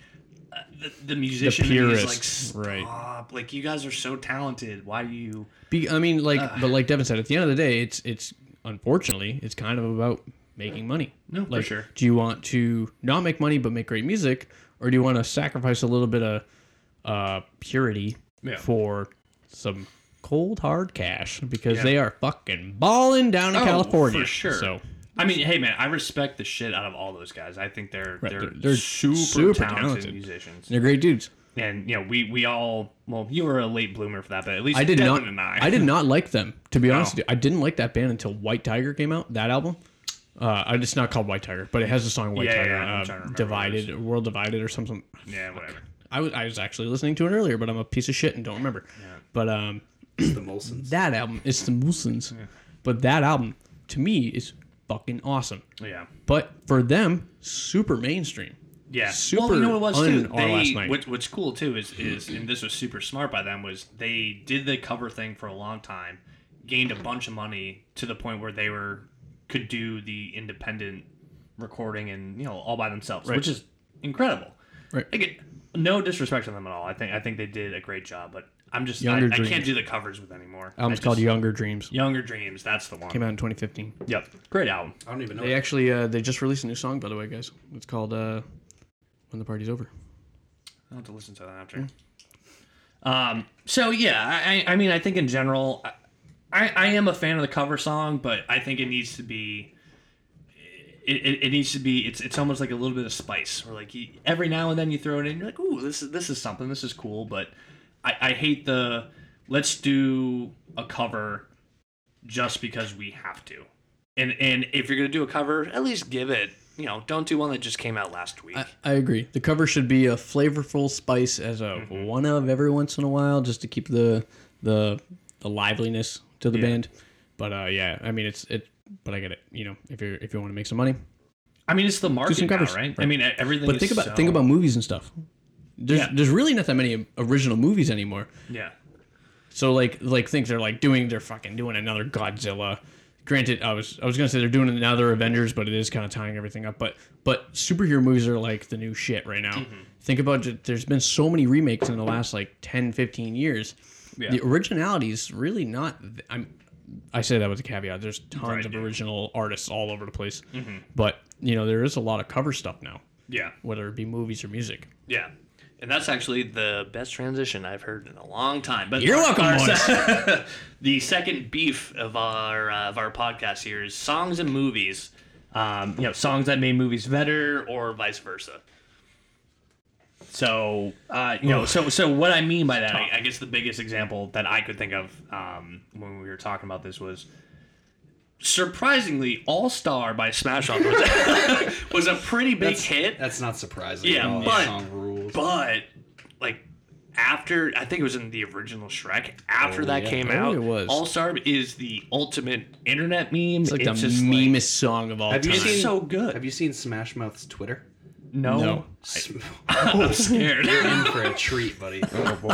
uh, the, the musician, is
purists,
like,
right.
stop, like you guys are so talented. Why do you?
Be, I mean, like, but like Devin said, at the end of the day, it's it's unfortunately it's kind of about making money.
No, for
like,
sure.
Do you want to not make money but make great music, or do you want to sacrifice a little bit of uh, purity
Yeah.
for some cold hard cash because
Yeah.
they are fucking balling down in
Oh,
California
for sure.
So
I mean, hey man, I respect the shit out of all those guys. I think they're
Right,
they're,
they're- they're
super,
super
talented,
talented.
musicians.
they're great dudes.
And you know, we we all well, you were a late bloomer for that, but at least
I did
Devin
not.
I.
I did not like them to be honest.
No.
With you. I didn't like that band until White Tiger came out. That album. Uh, it's not called White Tiger, but it has a song White
Yeah,
Tiger,
yeah, I'm
uh,
trying to remember
Divided, World Divided, or something.
Yeah, whatever.
I was I was actually listening to it earlier, but I'm a piece of shit and don't remember. Yeah. But um,
It's the Molsons.
that album, it's the Moosons. But that album, to me, is fucking awesome.
Yeah.
But for them, super mainstream.
Yeah.
Super
well, you know what it was too. They,
night.
what, what's cool too is is and this was super smart by them was they did the cover thing for a long time, gained a bunch of money to the point where they were could do the independent recording and you know all by themselves, right. which is incredible.
Right.
Again, no disrespect to them at all. I think I think they did a great job, but I'm just I,
Younger
I can't do the covers with anymore.
Album's
I
called Younger Dreams.
Younger Dreams. That's the one.
Came out in 2015.
Yep. Great album.
I don't even know.
They actually uh, they just released a new song, by the way, guys. It's called uh, "When the Party's Over."
I'll have to listen to that after. Um. So yeah, I, I mean, I think in general, I, I am a fan of the cover song, but I think it needs to be. It, it, it needs to be. It's it's almost like a little bit of spice, or like you, every now and then you throw it in. You're like, ooh, this is this is something. This is cool. But I, I hate the let's do a cover just because we have to. And and if you're gonna do a cover, at least give it. You know, don't do one that just came out last week.
I, I agree. The cover should be a flavorful spice as a
Mm-hmm.
one of every once in a while, just to keep the the the liveliness to the
Yeah.
band. But uh, yeah, I mean it's it. But I get it. You know, if you are if you want to make some money,
I mean, it's the market now,
covers.
right? I mean, everything.
but
is
think about
so-
think about movies and stuff. There's
Yeah.
there's really not that many original movies anymore.
yeah.
So like like things are like doing they're fucking doing another Godzilla. Granted, I was I was gonna say they're doing another Avengers, but it is kind of tying everything up. But but superhero movies are like the new shit right now.
Mm-hmm.
Think about it, there's been so many remakes in the last like 10, 15 years.
Yeah.
The originality is really not. th- I'm I say that with a caveat. There's tons
Right,
of
yeah.
original artists all over the place. But you know there is a lot of cover stuff now,
Yeah.
whether it be movies or music.
Yeah. And that's actually the best transition I've heard in a long time. But
You're welcome, boys.
the second beef of our uh, of our podcast here is songs and movies. Um, you know, songs that made movies better, or vice versa. So, uh, you know, so so what I mean by that, I, I guess the biggest example that I could think of um, when we were talking about this was surprisingly All Star by Smash Mouth was, was a pretty big
That's,
hit.
that's not surprising.
Yeah,
at all.
but-
song rules.
But like after I think it was in the original Shrek. After that
yeah.
came
Oh,
out,
it was.
All Star is the ultimate internet meme.
It's like the
just
meanest song of all
Have
time.
you seen
so good.
Have you seen Smash Mouth's Twitter?
No,
No.
I'm scared.
You're in for a treat, buddy.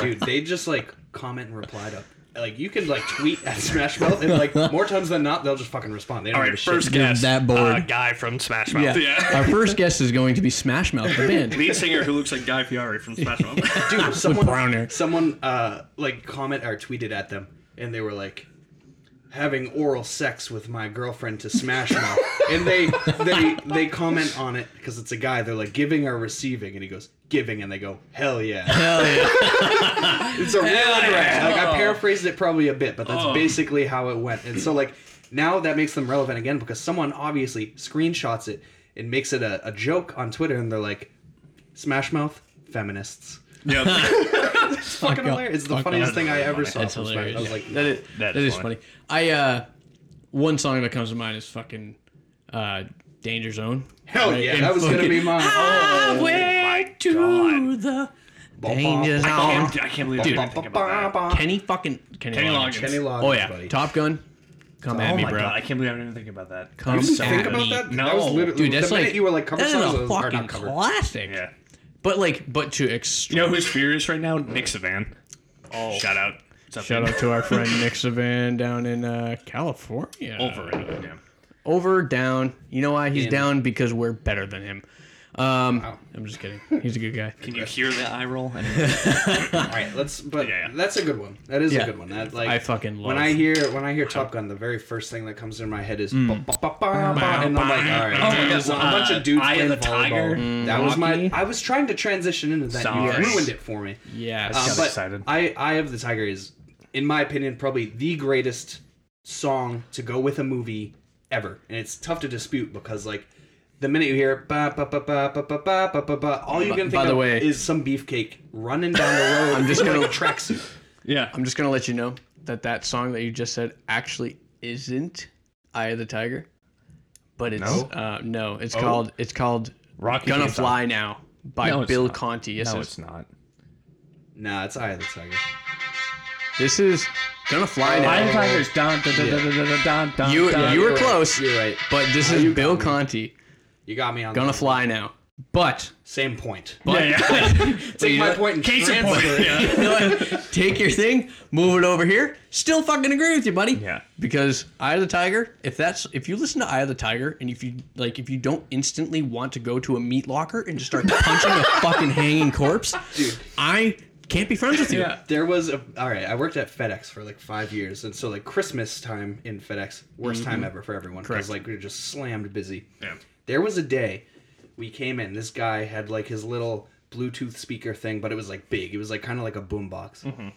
Dude, they just like comment and reply to like you can like tweet at Smash Mouth and like more times than not they'll just fucking respond. They don't
All
give
right,
a shit.
first
You're
guess.
that bored.
Uh, guy from Smash Mouth.
Yeah.
Yeah.
Our first guest is going to be Smash Mouth, the band.
Lead singer who looks like Guy Fieri from Smash Mouth.
Dude, someone
brown hair.
someone uh like comment or tweeted at them and they were like having oral sex with my girlfriend to Smash Mouth. and they they they comment on it because it's a guy. They're like giving or receiving, and he goes giving, and they go hell yeah.
Hell yeah.
It's a real interaction. Like I oh. paraphrased it probably a bit, but that's
Oh.
basically how it went. And so like now that makes them relevant again because someone obviously screenshots it and makes it a, a joke on Twitter, and they're like, "Smash Mouth feminists."
yep.
It's fucking
Fuck
hilarious. It's the
Fuck
funniest
off.
thing I ever saw.
That's
from Smash.
hilarious.
I was like,
that is,
That
that
is
is
funny.
funny. I uh, one song that comes to mind is fucking uh, Danger Zone.
hell
Right?
yeah,
And
that was gonna
fucking-
be mine.
Oh my god.
the Danger
bum,
Zone.
I can't, I can't believe I didn't think about that.
bum, bum.
Kenny fucking Kenny,
Kenny
Loggins.
Loggins.
Kenny Loggins,
Oh yeah,
buddy.
Top Gun. Come at
Oh
me,
my
bro.
god, I can't believe I didn't even think about that.
Come
You didn't
at
think about
me.
that?
No.
that was literally
Dude, that's
the minute
like
you were like cover
that is
songs
a
are
fucking
not covered.
classic.
Yeah.
But like, but to extreme.
You know who's furious right now? Nick Savan. Oh. Shout out. Up,
Shout
man?
out to our friend Nick Savan down in uh, California.
Overrated. Yeah.
Over, down. You know why he's
In.
down? Because we're better than him. Um,
Wow.
I'm just kidding. He's a good guy.
Can you hear the eye roll?
All right, let's. But
Yeah, yeah.
that's a good one. That is
Yeah.
a good one. That like
I fucking love.
when I hear when I hear Top Gun, the very first thing that comes in my head is ba, and I'm like, all right,
Oh my
there's a bunch
uh,
of dudes
Eye of
playing
the Tiger,
volleyball. That was my. I was trying to transition into that.
Sorry.
You ruined it for me.
yeah,
Um,
got
but
excited.
I, Eye of the Tiger is, in my opinion, probably the greatest song to go with a movie ever, and it's tough to dispute because like. The minute you hear ba ba ba ba ba ba ba ba ba ba, all you can think
by the
of
way-
is some beefcake running down the road.
I'm just
in,
gonna-
like a tracksuit.
Yeah.
I'm just gonna let you know that that song that you just said actually isn't "Eye of the Tiger," but it's
No?
uh, no, it's called it's called
Rocky
"Gonna
theme song.
Fly Now" by
No, it's
Bill
not.
Conti. Yes,
No,
it is.
not.
Nah, it's Eye of the Tiger.
this is "Gonna Fly Now."
Eye of the Tiger's dun dun dun dun dun dun dun dun.
You
dun.
you were
You're right.
close,
You're right.
but this
Uh,
is Bill. Conti.
You got me on
"Gonna
that.
Fly Now," but
Same point.
but
Yeah, yeah.
Take my point and
Case
transfer
point.
it.
Yeah.
you know what? Take your thing, move it over here. Still fucking agree with you, buddy.
Yeah.
Because Eye of the Tiger, if that's if you listen to Eye of the Tiger and if you like if you don't instantly want to go to a meat locker and just start punching a fucking hanging corpse,
Dude.
I can't be friends with you.
Yeah.
There was a all right. I worked at FedEx for like five years, and so like Christmas time in FedEx, worst mm-hmm. time ever for everyone because like we are just slammed busy.
Yeah.
There was a day we came in. This guy had like his little Bluetooth speaker thing, but it was like big. It was like kind of like a boombox. Mm-hmm.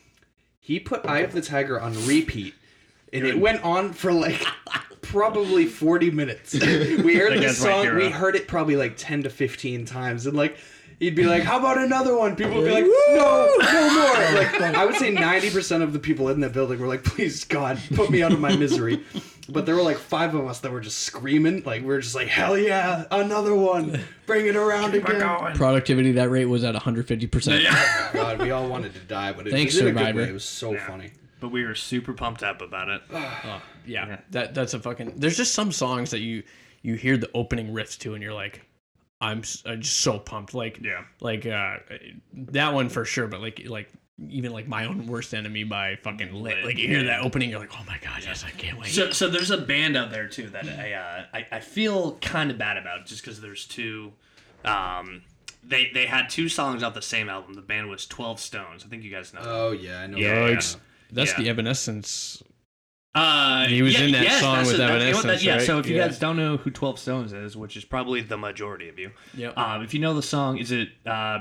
He put Eye of the Tiger on repeat, and it went on for like probably forty minutes. we heard
That
this
guy's my
song. We heard it probably like ten to fifteen times, and like. he'd be like, "How about another one?" People would be like, "No, no more." Like I would say, ninety percent of the people in that building were like, "Please, God, put me out of my misery." But there were like five of us that were just screaming, like we are just like, "Hell yeah, another one! Bring it around again!"
Productivity that rate was at 150. percent
God, we all wanted to die, but it
Thanks,
was in a good
Survivor.
way. It was so funny.
But we were super pumped up about it.
Yeah, that that's a fucking. There's just some songs that you you hear the opening riffs to, and you're like, I'm, s- I'm just so pumped. Like
Yeah.
like uh that one for sure. But like like even like my own worst enemy by fucking lit. Like you hear that opening, you're like, oh my god, yes, I can't wait.
So, so there's a band out there too that I uh, I, I feel kind of bad about just because there's two. Um, they they had two songs off the same album. The band was Twelve Stones. I think you guys know. that.
Oh yeah, I know.
Yeah,
that.
yeah.
that's
yeah.
the Evanescence.
Uh,
He was
yeah,
in that
yes,
song with
it, that's-
Evanescence,
Yeah,
right?
so if you
Yeah.
guys don't know who Twelve Stones is, which is probably the majority of you,
Yep.
um, if you know the song, is it uh,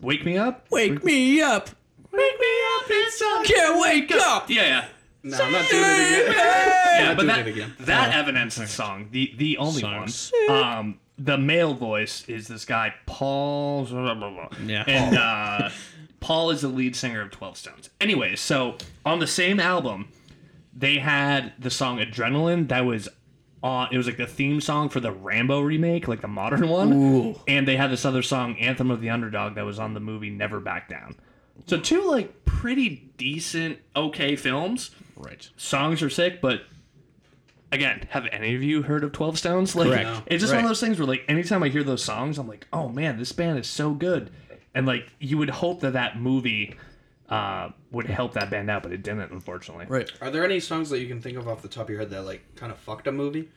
"Wake Me Up"?
Wake me up,
Wake me up, it's time.
can't wake up.
Yeah, yeah.
No, I'm not doing it again.
Yeah, but that,
it again.
that Evanescence song, the the only
Songs.
one, um, the male voice is this guy Paul. blah, blah, blah.
Yeah.
and uh, Paul is the lead singer of Twelve Stones. Anyways, so on the same album, they had the song Adrenaline that was. On, it was like the theme song for the Rambo remake, like the modern one,
Ooh.
and they had this other song, Anthem of the Underdog, that was on the movie Never Back Down. So two like pretty decent, okay films
Right.
songs are sick, but again, have any of you heard of Twelve Stones? Like,
Correct. No.
it's just one of those things where, like, anytime I hear those songs, I'm like, oh man, this band is so good, and like, you would hope that that movie uh, would help that band out, but it didn't, unfortunately.
Right.
Are there any songs that you can think of off the top of your head that like kind of fucked a movie?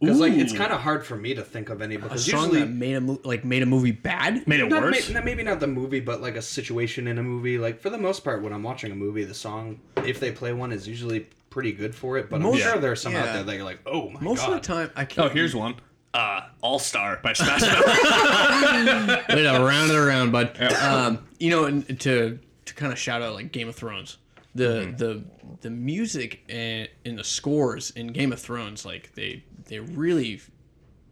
Because like it's kind of hard for me to think of any
A
because
song
usually
that made a mo- like made a movie bad.
Made it
not,
worse.
may- maybe not the movie, but like a situation in a movie. Like for the most part, when I'm watching a movie, the song if they play one is usually pretty good for it. But I'm sure there are some out
yeah.
there that you're like, oh my
Most
god.
of the time, I can't.
oh, here's one. Uh, All Star by Smash Mouth.
Way to round it around, bud. Um, you know, and to to kind of shout out like Game of Thrones, the
Mm-hmm.
the the music and in the scores in Game of Thrones, like they they really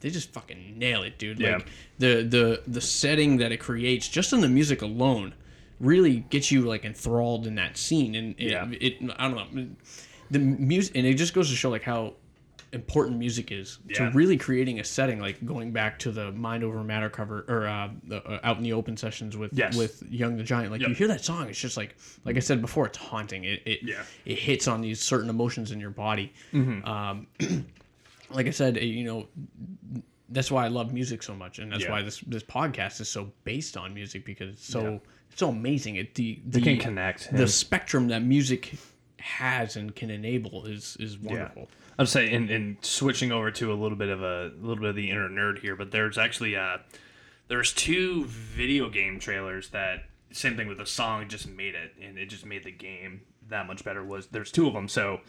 they just fucking nail it, dude.
Yeah.
Like the the the setting that it creates, just in the music alone, really gets you like enthralled in that scene. And it,
Yeah.
it I don't know the music, and it just goes to show like how important music is to really creating a setting like going back to the mind over matter cover or uh, the, uh out in the open sessions with
Yes.
with young the giant like you hear that song it's just like like i said before it's haunting it it,
Yeah.
it hits on these certain emotions in your body
Mm-hmm.
um like i said you know that's why i love music so much and that's
Yeah.
why this this podcast is so based on music because it's so it's so amazing it the the
can connect.
the spectrum that music has and can enable is is wonderful
I'd say, and, and switching over to a little bit of a, little bit of the inner nerd here, but there's actually uh, there's two video game trailers that same thing with the song just made it, and it just made the game that much better. Was there's two of them, so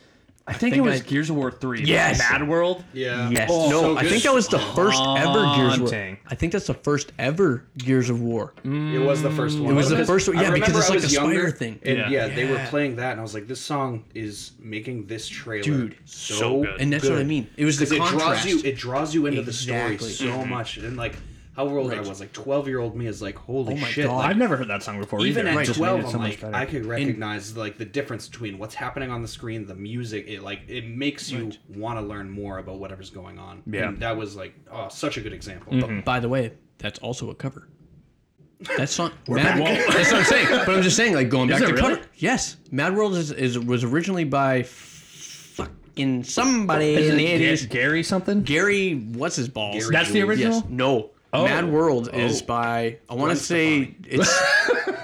I think,
think
it was
I-
Gears of War three,
Yes!
Mad World.
Yeah.
Yes.
Oh,
no,
so
I think that was the first ever Gears of War. I think that's the first ever Gears of War. Mm.
It was the first one.
It was the first one- yeah, because it's
I
like
was
a spider
younger,
thing.
And
Yeah.
yeah. they were playing that, and I was like, this song is making this trailer
Dude,
so,
so good.
And that's what I mean. It was the
'Cause it
contrast.
draws you it draws you into
Exactly.
the story so mm-hmm. much and like how old I was like 12 year old me is like holy
Oh my
shit
God.
like,
I've never heard that song before
even
either.
at
It just made
12 I'm
so
like. I could recognize like the difference between what's happening on the screen the music it like it makes you want to learn more about whatever's going on
Yeah.
and that was like oh such a good example
But mm-hmm. by the way, that's also a cover. That song, Mad, that's what I'm saying. But I'm just saying, like going back to
really?
cover. Yes, Mad World is, is was originally by fucking somebody
Is
in the 80s.
Gary something?
Gary, what's his balls?
Gary
That's the original.
Yes. No.
Oh.
Mad World is
Oh.
by I want to say it's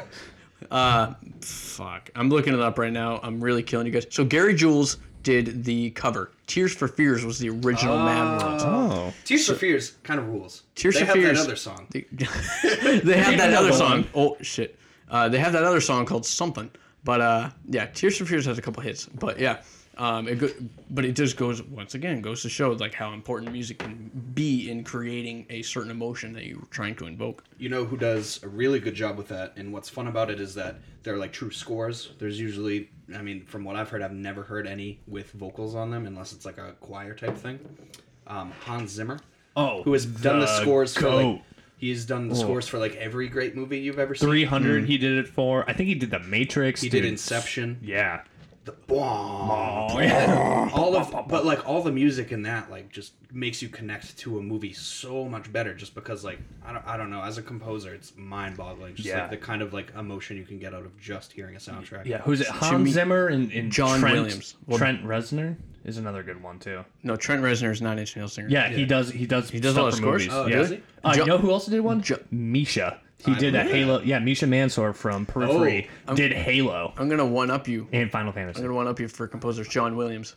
uh fuck. I'm looking it up right now. I'm really killing you guys. So Gary Jules did the cover. Tears for Fears was the original Mad World.
Oh,
Tears for Fears kind of rules
Tears
they
for
have
Fears.
that other song
They, they have that other song. Oh shit. Uh, they have that other song called something. But uh, yeah, Tears for Fears has a couple hits. But yeah, um, it go, but it just goes once again goes to show like how important music can be in creating a certain emotion that you're trying to invoke.
you know who does a really good job with that and what's fun about it is that they're like true scores there's usually i mean from what i've heard i've never heard any with vocals on them unless it's like a choir type thing um, hans zimmer
oh,
who has done the scores for like
goat.
He's done the scores for like every great movie you've ever seen.
Three hundred. He did it for. I think he did the Matrix.
He did Inception.
Yeah.
The bomb.
Yeah.
all of but like all the music in that like just makes you connect to a movie so much better just because like I don't, I don't know as a composer it's mind-boggling just
Yeah.
like the kind of like emotion you can get out of just hearing a soundtrack
Yeah. Who's it? Hans
Jimmy-
Zimmer and, and
John
Trent,
Williams. Well-
Trent Reznor is another good one too.
No, Trent Reznor's Nine Inch Nails singer.
Yeah, he does. He does. He
does a lot of scores?
Oh,
yeah.
does he?
Uh,
Jo-
you know who else did one?
Jo-
Misha. He did a Halo. Yeah, Misha Mansour from Periphery
Oh,
did Halo
I'm gonna one up you.
and Final Fantasy.
I'm gonna one up you for composer John Williams.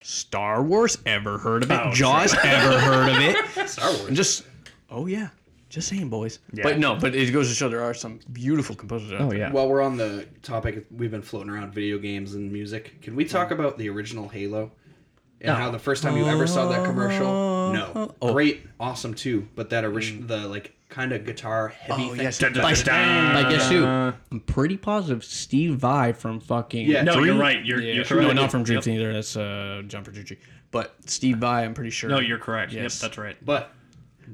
Star Wars, ever heard of it?
Oh,
Jaws, ever heard of it?
Star Wars
And just, oh yeah, just saying, boys.
Yeah.
But no, but it goes to show there are some beautiful composers out
Oh
there.
yeah.
while we're on the topic we've been floating around video games and music can we talk about the original Halo and
No.
how the first time you ever saw that commercial no
Oh.
great awesome too but that original the like kind of guitar heavy
Oh
thing
yes,
Dun, dun,
like,
dun,
like guess who? I'm pretty positive Steve Vai from fucking
Yeah.
No,
Dream-
you're right. You're,
Yeah,
you're
no, not from Dream
Yep.
Theater. That's uh, John Petrucci. But Steve Vai, I'm pretty sure.
No, you're correct.
Yes.
Yep, that's right.
but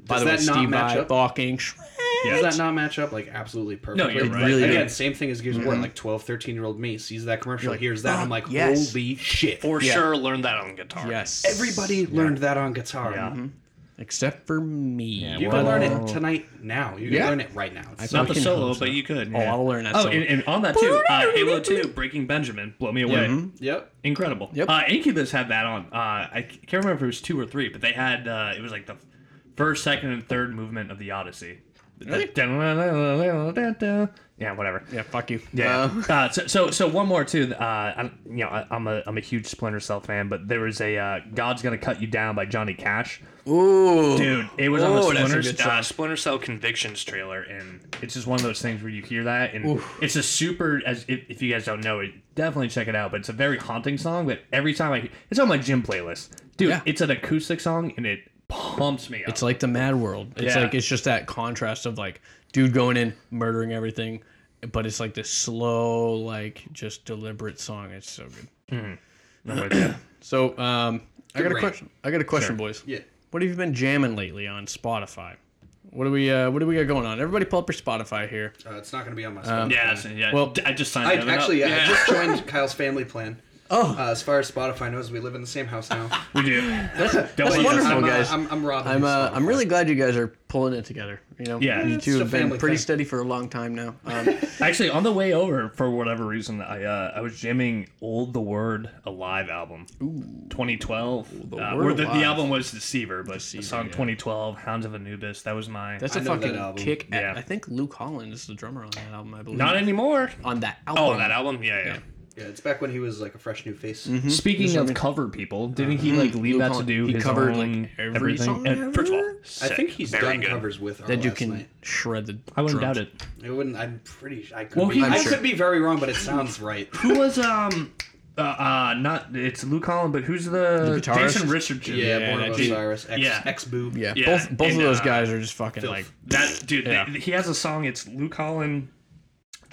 By
does
the way,
that not
Steve
match
Vai,
up
balking.
Does that not match up like absolutely perfectly?
you're right.
really
Again,
does.
same thing as Gears of War. Like 12, 13 year old me sees that commercial,
like,
hears that, I'm like,
yes."
holy shit.
For
Yeah.
sure, learned that on guitar.
Yes.
Everybody learned that on guitar.
Yeah.
Except for me.
You
well-
can learn it tonight now. You can
Yeah.
learn it right now. It's
Not the solo,
so.
but you could.
Oh, I'll learn that
Oh,
solo.
and, and on that too, uh, Halo Two, Breaking Benjamin, blow me away.
Yep.
Incredible.
Yep.
Uh, Incubus had that on. Uh, I can't remember if it was two or three, but they had uh, it was like the first, second, and third movement of the Odyssey.
Really?
Yeah, whatever.
Yeah, fuck you.
Yeah.
Uh,
Uh, so, so, so one more too. Uh, I'm, you know, I, I'm a, I'm a huge Splinter Cell fan, but there was a uh, "God's Gonna Cut You Down" by Johnny Cash.
ooh.
Dude, it was on the
a
Splinter,
good
uh. Splinter Cell Convictions trailer, and it's just one of those things where you hear that, and it's a super. As if, if you guys don't know it, definitely check it out. But it's a very haunting song. But every time I, it's on my gym playlist, dude.
Yeah.
It's an acoustic song, and it pumps me up.
It's like the Mad World. It's
Yeah.
like it's just that contrast of like dude going in, murdering everything, but it's like this slow, like just deliberate song. It's so good.
I'm with you.
So, um, I got a question. I got a question,
Sure.
boys.
Yeah.
What have you been jamming lately on Spotify? What do we uh, What do we got going on? Everybody, pull up your Spotify here.
Uh, it's not going to be on my
Um,
yeah, yeah.
Well,
I just signed.
I
Devin up.
actually, I just joined Kyle's family plan.
Oh.
Uh, as far as Spotify knows, we live in the same house now.
we do.
That's, that's
Don't
wonderful,
I'm, uh,
guys.
I'm, I'm robbing.
I'm uh, I'm really glad you guys are pulling it together. You know,
Yeah.
you two have been pretty
thing.
steady for a long time now. Um,
Actually, on the way over, for whatever reason, I uh, I was jamming "Old the Word" Alive album, 2012.
The
uh,
Word
the, the album was Deceiver, but
Deceiver,
the song
yeah.
2012, "Hounds of Anubis." That was my.
that's a
I know that
fucking
album.
kick.
Yeah.
I think Luke Holland is the drummer on that album. I believe.
not anymore.
on that album.
Oh, that album. Yeah, yeah.
Yeah, it's back when he was like a fresh new face.
Mm-hmm.
Speaking
That's what I
of
mean.
cover people, didn't he like leave
Luke
that to do
he
his
covered,
own
like, every
everything?
song
And first of all,
ever?
I think he's
very
done
good.
covers with our
That you
last
can
night.
shred the.
I wouldn't
drums.
doubt it.
It wouldn't. I'm pretty. I could
Well,
be.
he-
I
I'm
could be very wrong, but it sounds right.
Who was um. Uh, uh, not it's Luke Holland, but who's the,
The guitarist?
Jason Richardson?
Yeah,
Yeah,
Born
that
of
dude.
Osiris, ex,
Yeah.
ex-boob,
Yeah,
Yeah,
both both
and,
of those
uh,
guys are just fucking
filth.
like.
That dude,
Yeah.
they- he has a song. It's Luke Holland,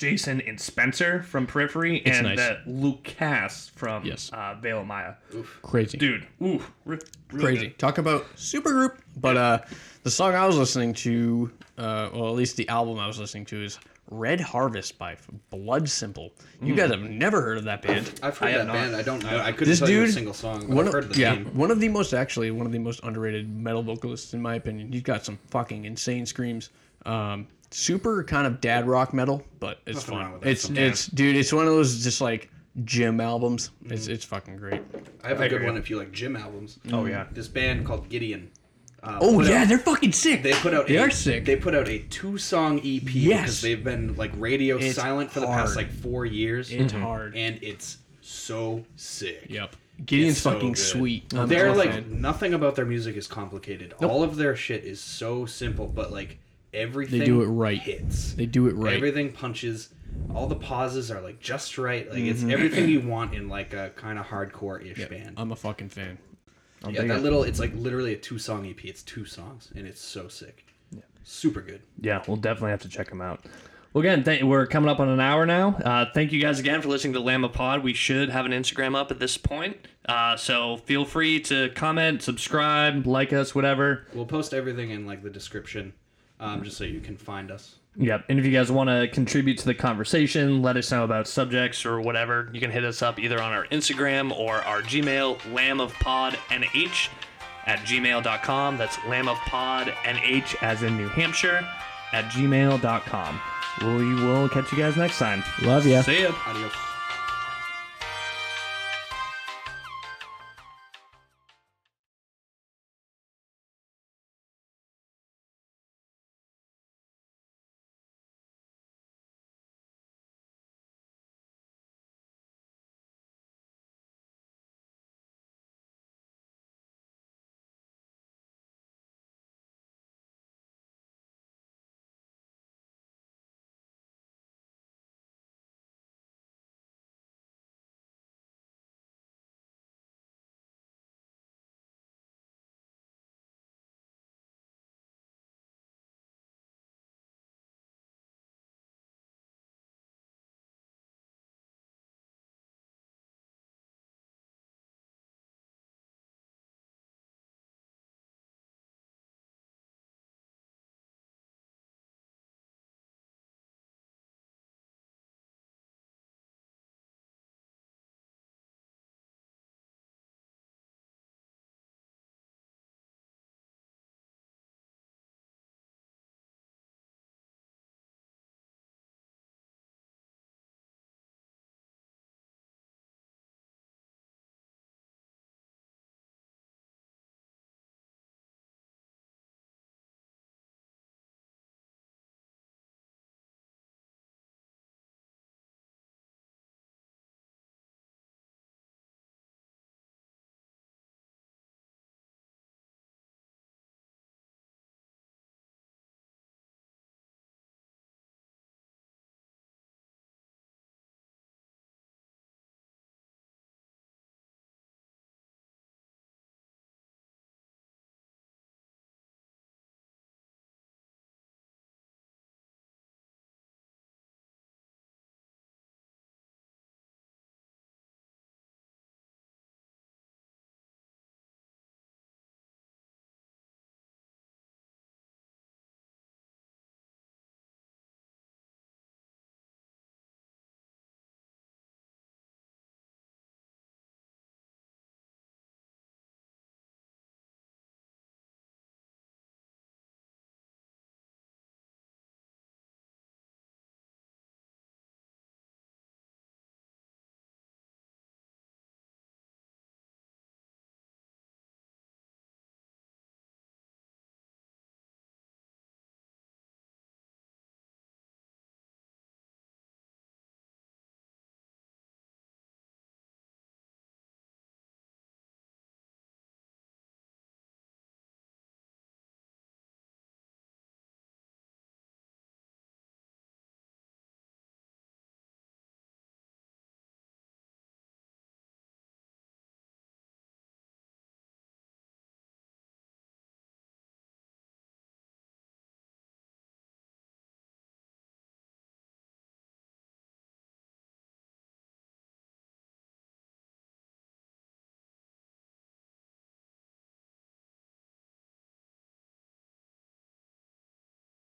Jason, and Spencer from Periphery, and
nice.
uh, Lukas from
Yes.
uh, Veil of Maya.
Crazy.
Dude, ooh, re- really
crazy.
good.
Talk about supergroup. But uh, the song I was listening to, uh, well, at least the album I was listening to is Red Harvest by Blood Simple. You guys have never heard of that band.
I've heard
I
that
not.
band. I don't know. I couldn't
This
tell you a
dude-
single song, but
One
I've
of,
the
yeah,
name.
one of the most actually one of the most underrated metal vocalists in my opinion. He's got some fucking insane screams. Um, super kind of dad rock metal, but it's
Nothing
fun.
wrong with that
It's
sometimes.
it's dude. It's one of those just like gym albums. It's it's fucking great.
I have a
I
good
agree.
one if you like gym albums.
Oh yeah.
This band called Gideon. Uh,
Oh yeah,
out-
they're fucking sick.
they put out.
They
a,
are sick.
They put out a two-song EP
Yes.
because they've been like radio
It's
silent for the past like four years,
it's hard.
and it's so sick.
Yep. Gideon's
so
fucking
good.
sweet. I'm
They're like
fan.
nothing about their music is complicated. All of their shit is so simple, but like everything they
do it right.
Hits.
they do it right.
Everything punches. All the pauses are like just right. Like it's
Mm-hmm.
everything you want in like a kind of hardcore ish band.
I'm a fucking fan.
yeah, that little. It's like literally a two song EP. It's two songs, and it's so sick. Yeah. super good.
Yeah, we'll definitely have to check them out. Well, again, th- we're coming up on an hour now. Uh, thank you guys again for listening to Lamb of Pod. We should have an Instagram up at this point, uh, so feel free to comment, subscribe, like us, whatever.
We'll post everything in like the description. Um, just so you can find us.
Yep. And if you guys want to contribute to the conversation, let us know about subjects or whatever, you can hit us up either on our Instagram or our Gmail, lamb of pod nh at gmail.com. That's lamb of pod nh as in New Hampshire at gmail.com. We will catch you guys next time.
Love ya.
See ya.
Adios.